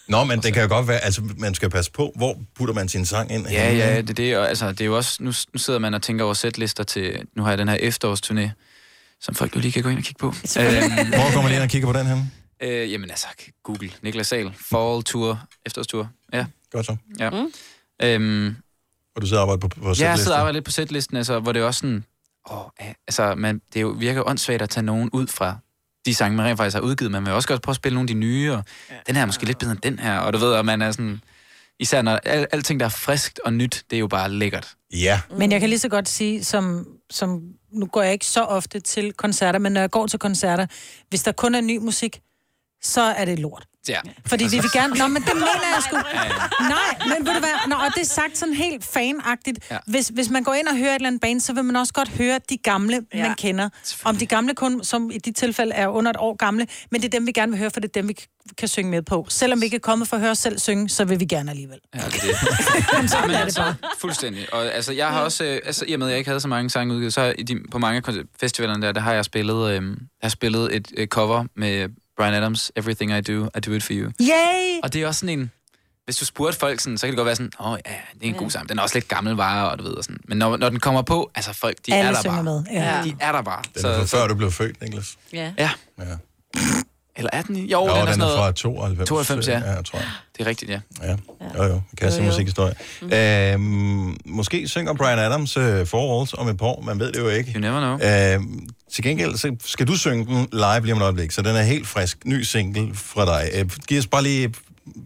Nå, men det kan jo godt være, altså man skal passe på, hvor putter man sin sang ind? Ja, ja, det er det. Og, altså, det er jo også, nu, nu sidder man og tænker over sætlister til, nu har jeg den her efterårsturné, som folk jo lige kan gå ind og kigge på. øhm, Hvor går man lige ind og kigger på den her? øh, jamen altså, Google, Niklas Sahl, Fall Tour, efterårstur. Ja, Godt så. ja. Mm. Øhm, Og du sidder og arbejder på, på ja, jeg sætlisten? sidder og arbejder lidt på sætlisten, altså, hvor det er også sådan, åh, altså, man, det er jo, virker åndssvagt at tage nogen ud fra de sange, man rent faktisk har udgivet. Man vil også godt prøve at spille nogle af de nye, og ja. den her er måske lidt bedre end den her, og du ved, at man er sådan, især når al, alting, der er friskt og nyt, det er jo bare lækkert. Ja. Men jeg kan lige så godt sige, som, som nu går jeg ikke så ofte til koncerter, men når jeg går til koncerter, hvis der kun er ny musik, så er det lort. Ja. Fordi vi vil gerne... Nå, men det mener jeg sgu. Nej, men ved du hvad? Nå, og det er sagt sådan helt fanagtigt. Ja. Hvis, hvis man går ind og hører et eller andet band, så vil man også godt høre de gamle, ja. man kender. Om de gamle kun, som i de tilfælde er under et år gamle, men det er dem, vi gerne vil høre, for det er dem, vi kan synge med på. Selvom vi ikke er kommet for at høre os selv synge, så vil vi gerne alligevel. Ja, det er det. Men sådan er det altså, bare. Fuldstændig. Og altså, jeg har også, øh, altså, i og med, at jeg ikke havde så mange sange udgivet, så i de, på mange festivalerne der, der har jeg spillet, øh, jeg har spillet et øh, cover med Brian Adams, Everything I Do, I Do It For You. Yay! Og det er også sådan en, hvis du spurgte folk sådan, så kan det godt være sådan, åh oh, ja, det er en god sang, den er også lidt gammel vare, og du ved, og sådan. Men når, når den kommer på, altså folk, de Alle er der bare. med, ja. De er der bare. Den er fra før du blev født, Niklas. Ja. Ja. Ja. Eller er den? Jo, Jo, den er den sådan er noget... fra 92. 92, ja. Ja, tror jeg. Det er rigtigt, ja. Ja, jo jo. Kasse Jo, jo. musikhistorie. Mm. Øhm, måske synger Brian Adams uh, Four Walls om et par år, man ved det jo ikke. You never know. Øhm, til gengæld så skal du synge den live lige om et øjeblik, så den er helt frisk. Ny single fra dig. Øh, giv os bare lige,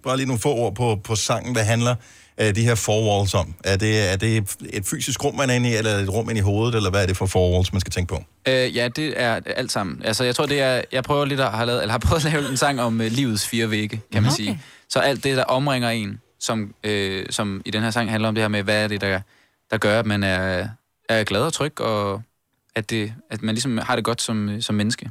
bare lige nogle få ord på, på sangen, hvad handler øh, de her Four Walls om. Er det, er det et fysisk rum, man er inde i, eller et rum inde i hovedet, eller hvad er det for Four Walls, man skal tænke på? Øh, ja, det er alt sammen. Altså, jeg tror, det er... Jeg prøver lidt at have lavet, eller har prøvet at lave en sang om uh, livets fire vægge, kan man Okay. sige. Så alt det, der omringer en, som, øh, som i den her sang handler om det her med, hvad er det, der, der gør, at man er, er glad og tryg, og at, det, at man ligesom har det godt som, som menneske.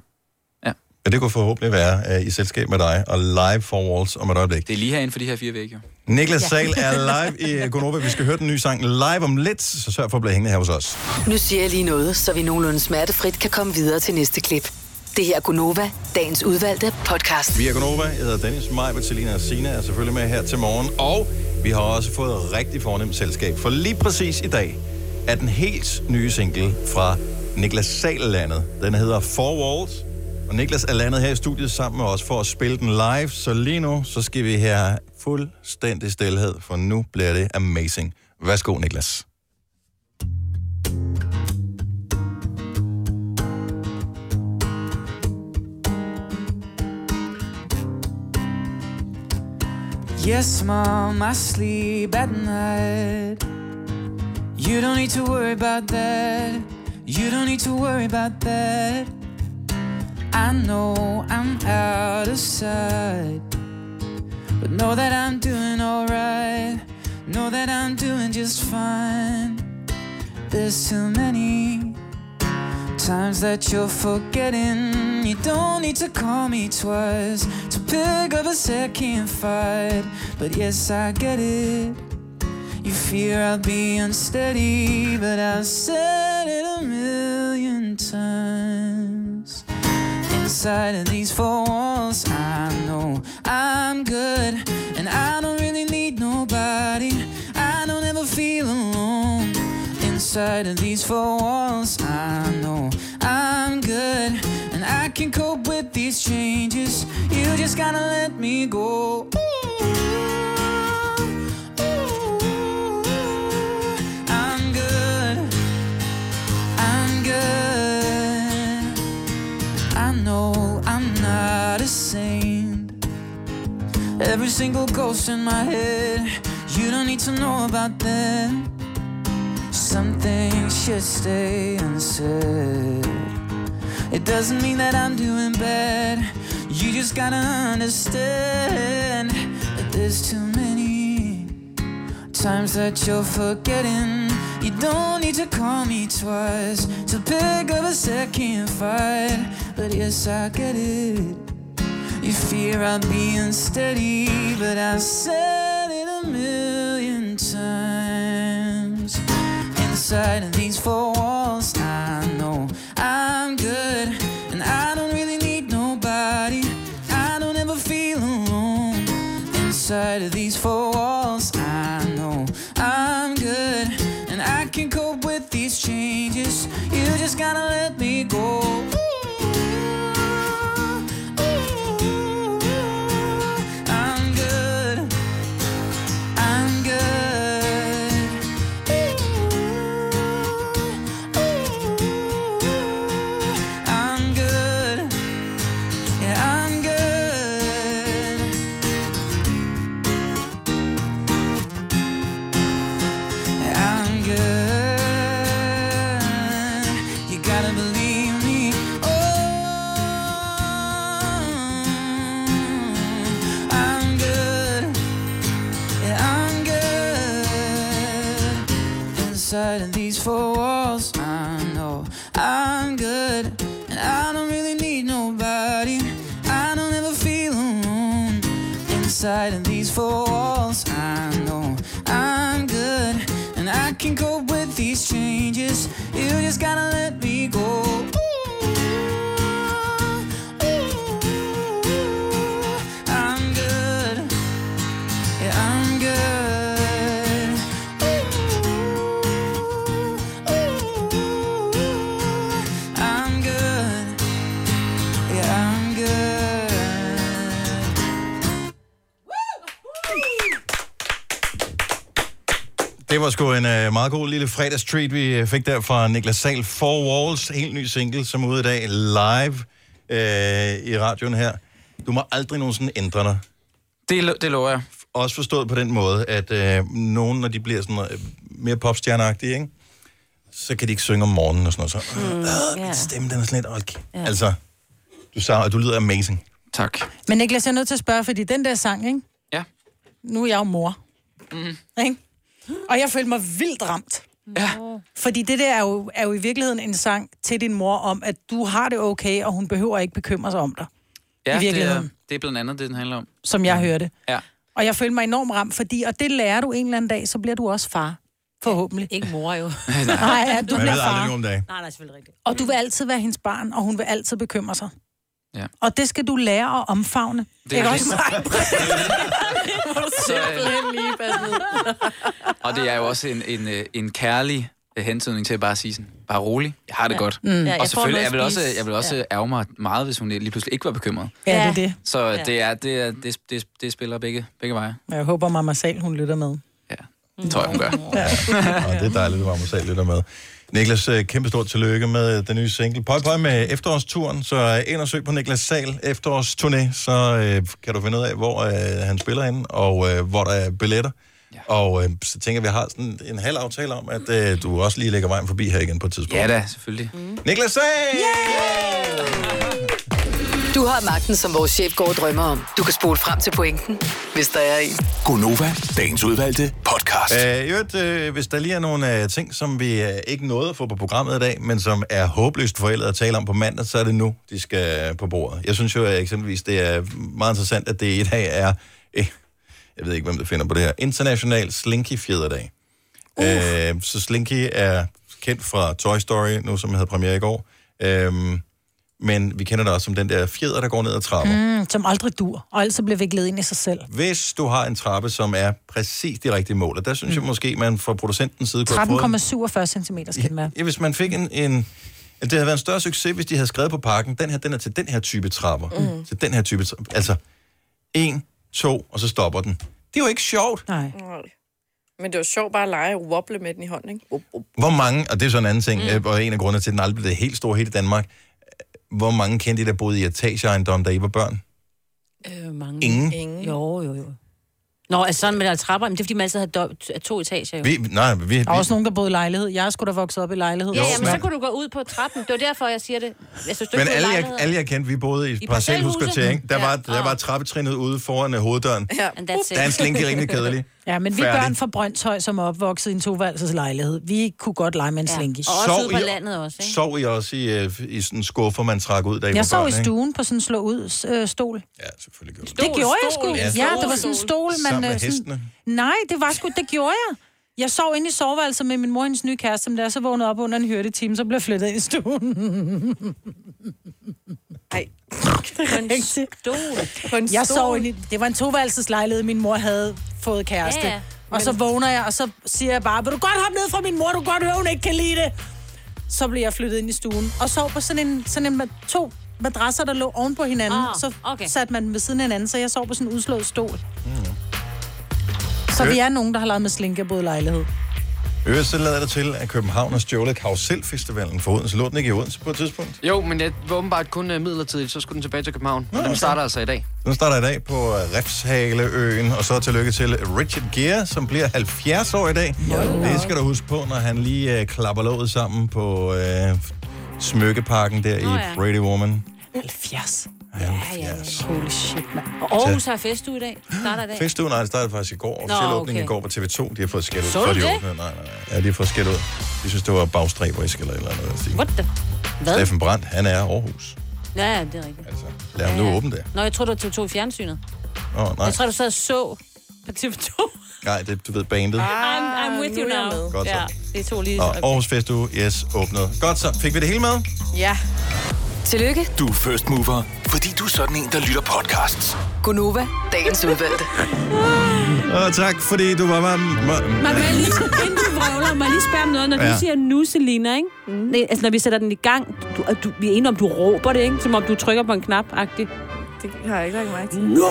Ja, det kunne forhåbentlig være uh, i selskab med dig, og live Four Walls om et øjeblik. Det er lige herinde for de her fire vægge, jo. Niklas Sahl er live i øh, Gonova. Vi skal høre den nye sang live om lidt, så sørg for at blive hængende her hos os. Nu siger jeg lige noget, så vi nogenlunde smertefrit kan komme videre til næste klip. Det her er Gunova, dagens udvalgte podcast. Vi er Gonova. Jeg hedder Dennis, mig, Bettelina og Sina er selvfølgelig med her til morgen. Og vi har også fået rigtig fornemt selskab. For lige præcis i dag er den helt nye single fra Niklas Sal landet. Den hedder Four Walls. Og Niklas er landet her i studiet sammen med os for at spille den live. Så lige nu, så skal vi her fuldstændig stillhed, for nu bliver det amazing. Værsgo, Niklas. Yes, Mom, I sleep at night. You don't need to worry about that. You don't need to worry about that. I know I'm out of sight. But know that I'm doing alright. Know that I'm doing just fine. There's too many times that you're forgetting. You don't need to call me twice to pick up a second fight. But yes, I get it. You fear I'll be unsteady, but I've said it a million times. Inside of these four walls, I know I'm good, and I don't really need nobody. I don't ever feel alone. Inside of these four walls, I know I'm good, and I can cope with these changes. You just gotta let me go. Every single ghost in my head, you don't need to know about them. Some things should stay unsaid. It doesn't mean that I'm doing bad. You just gotta understand that there's too many times that you're forgetting. You don't need to call me twice to pick up a second fight. But yes, I get it. You fear I'll be unsteady, but I've said it a million times. Inside of these four walls, I know I'm good, and I don't really need nobody. I don't ever feel alone. Inside of these four walls, I know I'm good, and I can cope with these changes. You just gotta let me go. Inside of these four walls. I know I'm good, and I can cope with these changes. You just gotta let me var sgu en uh, meget god lille fredagstreat, vi øh, fik der fra Niklas Sal. Four Walls, helt ny single, som er ude i dag live uh, i radioen her. Du må aldrig nogensinde ændre dig. Det, det lover jeg. Også forstået på den måde, at uh, nogen, når de bliver sådan uh, mere popstjerneagtige, ikke? så kan de ikke synge om morgenen og sådan noget. Så, Mm, mm, ja. min stemme, den er sådan lidt... Okay. Ja. Altså, du, sagde, du lyder amazing. Tak. Men Niklas, jeg er nødt til at spørge, fordi den der sang, ikke? Ja. Nu er jeg jo mor. Mm. Ikke? Og jeg følte mig vildt ramt. Ja. Fordi det der er jo, er jo i virkeligheden en sang til din mor om, at du har det okay, og hun behøver ikke bekymre sig om dig. Ja, I det er, virkeligheden. det er blandt andet det, den handler om. Som jeg hørte. Ja. Og jeg følte mig enormt ramt, fordi, og det lærer du en eller anden dag, så bliver du også far. Forhåbentlig. Ikke mor jo. Nej, ja, du Man bliver far. nu om dagen. Nej, nej, selvfølgelig rigtigt. Og du vil altid være hendes barn, og hun vil altid bekymre sig. Ja. Og det skal du lære at omfavne. Det er det. også Så, ned. og det er jo også en, en, øh, en kærlig øh, hentydning til at bare sige sådan, bare rolig, jeg har det Ja. godt. Mm. Ja, og selvfølgelig, jeg vil også, jeg vil også Ja. ja. ærge mig meget, hvis hun lige pludselig ikke var bekymret. Ja, det er det. Så Ja. ja. det, er, det, er, det, det, det spiller begge, begge veje. Jeg håber, Mama Sal, hun lytter med. Det tror jeg, hun gør. Og det er dejligt, at Mamma Sal lytter med. Niklas, øh, kæmpe stort tillykke med den nye single. Pøj, pøj med efterårsturen, så øh, ind og søg på Niklas Sal efterårsturné, så øh, kan du finde ud af, hvor øh, han spiller henne, og øh, hvor der er billetter. Ja. Og øh, så tænker jeg, vi har sådan en halv aftale om, at øh, du også lige lægger vejen forbi her igen på et tidspunkt. Ja da, selvfølgelig. Mm. Niklas Sal! Du har magten, som vores chef går og drømmer om. Du kan spole frem til pointen, hvis der er en. Gonova, dagens udvalgte podcast. Øh, øvrigt, øh, hvis der lige er nogle øh, ting, som vi øh, ikke nåede at få på programmet i dag, men som er håbløst forældet at tale om på mandag, så er det nu, de skal på bordet. Jeg synes jo at eksempelvis, det er meget interessant, at det i dag er, øh, jeg ved ikke, hvem der finder på det her, International Slinky Fjerderdag. Uh. Øh, så Slinky er kendt fra Toy Story, nu som havde premiere i går. Øh, men vi kender det også som den der fjeder, der går ned ad trapper. Mm, som aldrig dur, og altså bliver viklet ind i sig selv. Hvis du har en trappe, som er præcis de rigtige mål, og der synes mm. jeg måske, man fra producentens side kunne have fået... 13,47 cm skal den være. Ja, hvis man fik en, en... Det havde været en større succes, hvis de havde skrevet på pakken, den her, den er til den her type trapper. Mm. Til den her type trapper. Altså, en, to, og så stopper den. Det er jo ikke sjovt. Nej. Men det var sjovt bare at lege og wobble med den i hånden, ikke? Hvor mange, og det er så en anden ting, mm. og en af grundene til, at den aldrig blev helt stor helt i Danmark, hvor mange kendte I, der boede i etageejendom, da I var børn? Øh, mange. Ingen? Ingen. Jo, jo, jo. Nå, altså sådan med der trapper, men det er fordi, man altid havde do- to etager jo. Vi, nej, vi, vi, Der er også nogen, der boede i lejlighed. Jeg skulle da vokset op i lejlighed. Ja, ja, men så kunne du gå ud på trappen. Det var derfor, jeg siger det. Jeg synes, du Men alle jeg, alle jeg kendte, vi boede i I parcelhuskvarter, ikke? Der, Ja. var, der var trappetrinnet ude foran hoveddøren. Ja. And that's it. Der er en slinke rimelig kedelig. Ja, men vi Færdig. børn fra Brøndshøj, som er opvokset i en toværelses lejlighed, vi kunne godt lege med en ja. slinky. Og også ude på I- landet også, ikke? Sov I også i, øh, i sådan en skuffer, man trak ud, da I Jeg sov børn, i ikke? stuen på sådan en slå ud øh, stol. Ja, selvfølgelig gjorde Det gjorde jeg sgu. Ja, Ja, stol. det var sådan en stol, man... Sammen med øh, sådan- hestene. Nej, det var sgu, det gjorde jeg. Jeg sov inde i soveværelset med min mor og hendes nye kæreste, men da jeg så vågnede op under en hørte time, så blev jeg flyttet ind i stuen. Ej. På en stol. På en Jeg stol. sov i, det var en toværelseslejlighed, min mor havde fået kæreste. Ja, Ja. Og så vågner jeg, og så siger jeg bare, vil du godt hoppe ned fra min mor, du kan godt høre, hun ikke kan lide det. Så blev jeg flyttet ind i stuen, og sov på sådan en, sådan en to madrasser, der lå oven på hinanden. Ah, så okay. satte man ved siden af hinanden, så jeg sov på sådan en udslået stol. Så vi er nogen, der har lavet med slinke både lejlighed. Øvrigt, så lader det til, at København har stjålet Karuselfestivalen for Odense. Lå den ikke i Odense på et tidspunkt? Jo, men det var åbenbart kun uh, midlertidigt, så skulle den tilbage til København. Og den starter altså i dag. Den starter i dag på øh, Refshaleøen, og så tillykke til Richard Gere, som bliver 70 år i dag. Det skal du huske på, når han lige øh, klapper låget sammen på øh, smykkeparken der i Nå ja. Pretty Woman. 70. Ja, ja. Holy shit, mand. Og Aarhus har festuge i dag. Starter i dag. Festugen, nej, det startede faktisk i går. Officiel Nå, åbning okay. i går på TV2. De har fået skæld ud. Så du det? åbnede. Nej, nej, nej. Ja, de har fået skæld ud. De synes, det var bagstræberisk eller et eller andet. What the? Hvad? Steffen Brandt, han er Aarhus. Ja, ja, det er rigtigt. Altså, lad ham nu åbne det. Nå, jeg tror, du var TV2 i fjernsynet. Åh, oh, nej. Jeg tror, du sad og så på TV2. Nej, det, du ved, bandet. I'm, I'm with you now. med. Godt så. ja, det er to lige. Og Aarhus Festuge, yes, åbnet. Godt så. Fik vi det hele med? Ja. Tillykke, Du er first mover, fordi du er sådan en, der lytter podcasts. Gunova, dagens udvalgte. Og tak, fordi du var med. Man må lige, inden du vrøvler, må jeg lige spørge om noget. Når du Ja. siger nu, Selina, ikke? Mm. Det, altså, når vi sætter den i gang, du, du, vi er enige om, du råber det, ikke? Som om du trykker på en knap-agtigt. Det har jeg ikke lagt mærke til. Nu! Nu.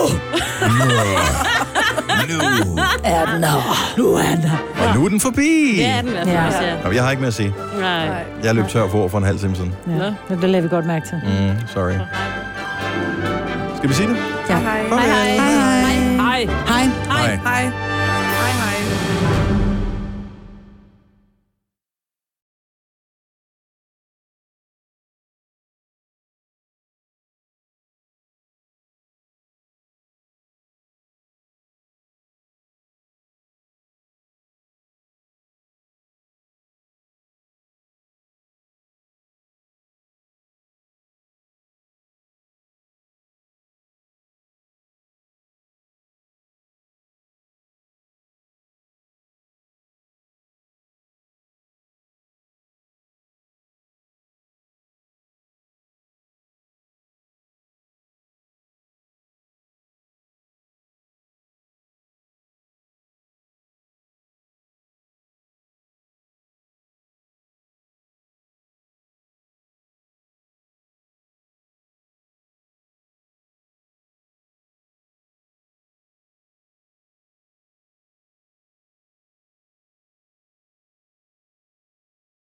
Er den her? Nu er den her. Og nu er den forbi. Ja, den er Ja. ja. Nå, Jeg har ikke mere at sige. Nej. Jeg løb tør for ord for en halv time siden. Ja, det, det lader vi godt mærke til. Mm, sorry. Skal vi sige det? Ja. Hej. Hej. Hej. Hej. Hej. Hej. Hej. Hej, hej.